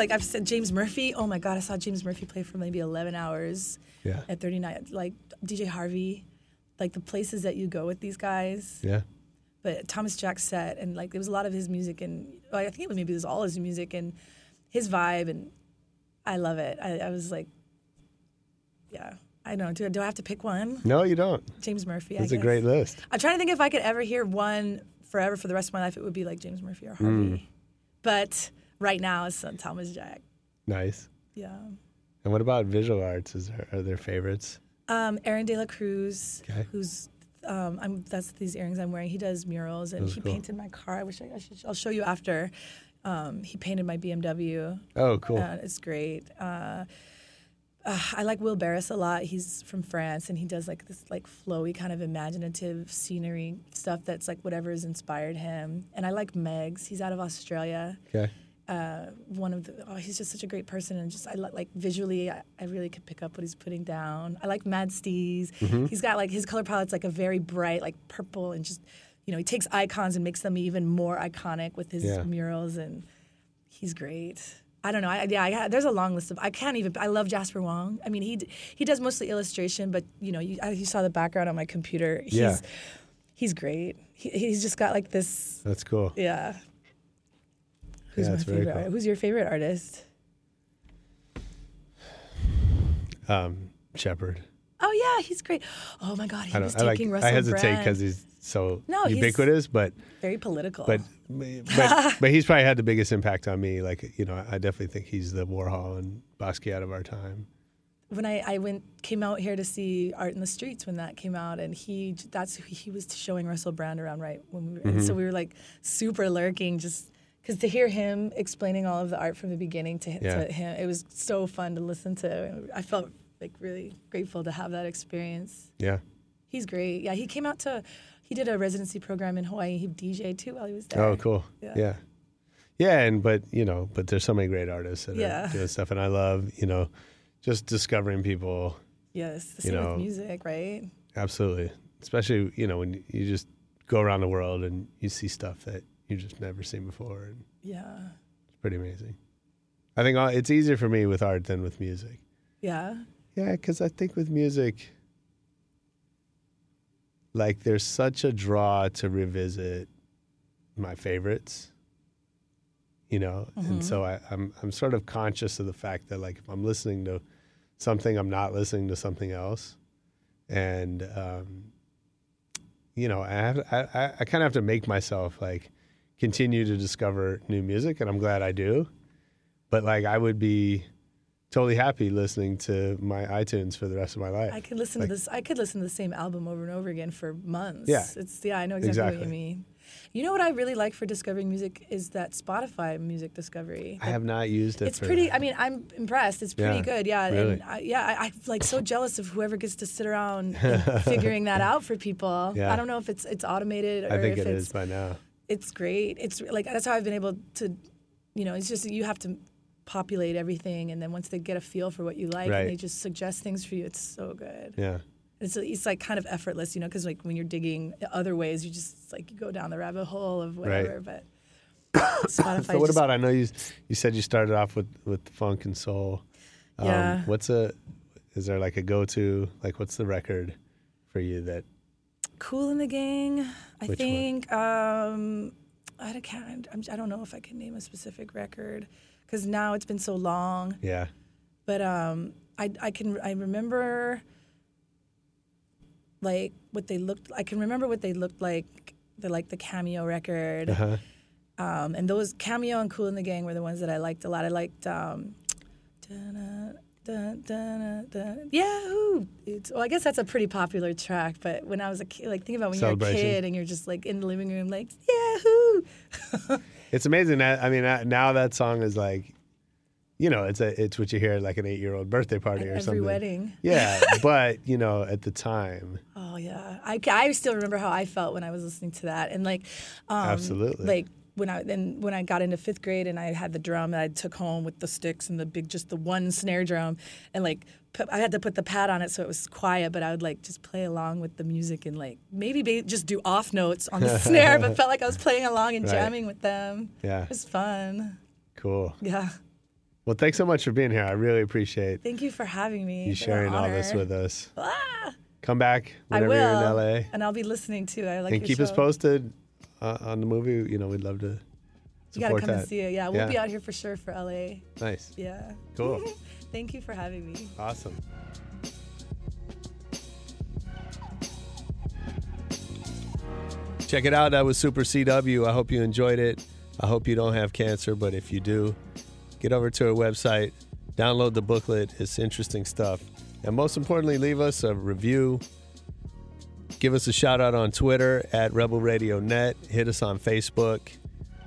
Like I've said, James Murphy. Oh my God, I saw James Murphy play for maybe 11 hours Yeah. at 39. Like DJ Harvey, like the places that you go with these guys. Yeah. But Thomas Jack set and like there was a lot of his music and well, I think it was maybe it was all his music and his vibe and I love it. I, I was like, yeah. I don't know. Do, do I have to pick one? No, you don't. James Murphy. I That's a great list. I'm trying to think if I could ever hear one forever for the rest of my life. It would be like James Murphy or. Harvey. Hmm. But right now it's uh, Thomas Jack. Nice. Yeah. And what about visual arts? Is there, are there favorites? Um, Aaron De La Cruz, Okay. who's um, I'm, that's these earrings I'm wearing. He does murals and he cool. painted my car. I wish I, I should. I'll show you after. Um, he painted my BMW. Oh, cool. Uh, it's great. Uh, uh, I like Will Barris a lot. He's from France and he does like this like flowy kind of imaginative scenery stuff that's like whatever has inspired him. And I like Meggs. He's out of Australia. Okay. Uh, one of the oh, he's just such a great person and just I li- like visually I, I really could pick up what he's putting down. I like Mad Steez. Mm-hmm. He's got like his color palette's like a very bright like purple and just you know he takes icons and makes them even more iconic with his Yeah. murals and he's great. I don't know. I, yeah, I, there's a long list of. I can't even. I love Jasper Wong. I mean, he he does mostly illustration, but you know, you, you saw the background on my computer. He's, Yeah. he's great. He, he's just got like this. That's cool. Yeah. Who's Yeah, my favorite? cool. Who's your favorite artist? Um, Shepard. Oh yeah, he's great. Oh my God, he I was don't. I like. taking Russell I hesitate because he's so No, ubiquitous, but very political. but but (laughs) but he's probably had the biggest impact on me. Like you know, I definitely think he's the Warhol and Basquiat of our time. when I, I went came out here to see Art in the Streets when that came out, and he that's he was showing Russell Brand around right when we were, and Mm-hmm. so we were like super lurking just because to hear him explaining all of the art from the beginning to, Yeah. to him, it was so fun to listen to. I felt like really grateful to have that experience. Yeah. He's great. Yeah, he came out to he did a residency program in Hawaii. He DJ'd too while he was there. Oh, cool. Yeah. Yeah. yeah. and but you know, but there's so many great artists that Yeah. are doing stuff, and I love you know, just discovering people. Yes, the You know, with music, right? Absolutely, especially you know when you just go around the world and you see stuff that you just never seen before, and Yeah, it's pretty amazing. I think all- it's easier for me with art than with music. yeah, Yeah, because I think with music, like there's such a draw to revisit my favorites. You know, and so I, I'm I'm sort of conscious of the fact that like if I'm listening to something, I'm not listening to something else, and um, you know, I have I, I, I kind of have to make myself like continue to discover new music, and I'm glad I do. But like, I would be totally happy listening to my iTunes for the rest of my life. I could listen Like- to this. I could listen to the same album over and over again for months. Yeah. it's yeah. I know exactly, what you mean. You know what I really like for discovering music is that Spotify music discovery. I have not used it. It's pretty. that. I mean, I'm impressed. It's pretty Yeah, good. Yeah, really. and I, yeah, I, I'm like so (laughs) jealous of whoever gets to sit around (laughs) figuring that out for people. Yeah. I don't know if it's it's automated or I think if it it's is by now. It's great. It's like that's how I've been able to, you know, it's just you have to populate everything, and then once they get a feel for what you like, Right. and they just suggest things for you, it's so good. Yeah. It's it's like kind of effortless, you know, because like when you're digging other ways, you just like you go down the rabbit hole of whatever. But (coughs) Spotify. So what about? I know you you said you started off with with funk and soul. Um, Yeah. What's a? Is there like a go to? Like, what's the record for you that? Kool and the Gang? I Which think. Um, I don't- can't. I'm, I don't know if I can name a specific record because now it's been so long. Yeah. but um, I I can I remember like what they looked. I can remember what they looked like. The like the Cameo record, Uh-huh. um, and those Cameo and Kool and the Gang were the ones that I liked a lot. I liked. Um, dun, dun, dun, dun, Yahoo! It's, well, I guess that's a pretty popular track. But when I was a kid, like think about when you're a kid and you're just like in the living room, like Yahoo! (laughs) It's amazing that I mean now that song is like, you know, it's a it's what you hear at like an eight year old birthday party At or every something. wedding. Yeah, (laughs) but you know, at the time, Oh yeah, I, I still remember how I felt when I was listening to that, and like, um, Absolutely. like when I then when I got into fifth grade and I had the drum that I took home with the sticks and the big just the one snare drum, and like put, I had to put the pad on it so it was quiet, but I would like just play along with the music and like maybe ba- just do off notes on the (laughs) snare, but felt like I was playing along and Right. jamming with them. Yeah. it was fun. cool. Yeah, Well, thanks so much for being here. I really appreciate thank you for having me. you It's been an sharing all this with us. Ah, Come back I will, you're in LA. and I'll be listening too. I like and keep us posted uh, on the movie. You know, we'd love to You gotta come that. and see it. Yeah, we'll Yeah. be out here for sure for LA. Nice. Yeah. Cool. (laughs) Thank you for having me. Awesome. Check it out. That was Super CW. I hope you enjoyed it. I hope you don't have cancer, but if you do, get over to our website, download the booklet. It's interesting stuff. And most importantly, leave us a review. Give us a shout out on Twitter at Rebel Radio Net. Hit us on Facebook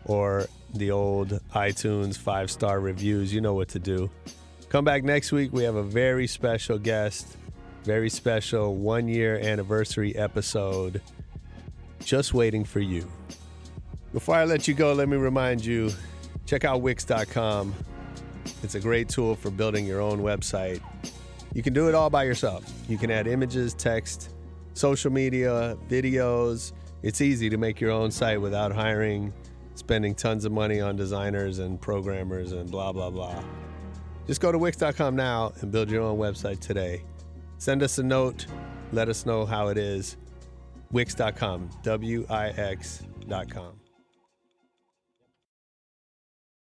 or the old iTunes five star reviews. You know what to do. Come back next week. We have a very special guest, very special one year anniversary episode just waiting for you. Before I let you go, let me remind you check out Wix.com. It's a great tool for building your own website. You can do it all by yourself. You can add images, text, social media, videos. It's easy to make your own site without hiring, spending tons of money on designers and programmers and blah, blah, blah. Just go to Wix.com now and build your own website today. Send us a note. Let us know how it is. Wix.com, W I X.com.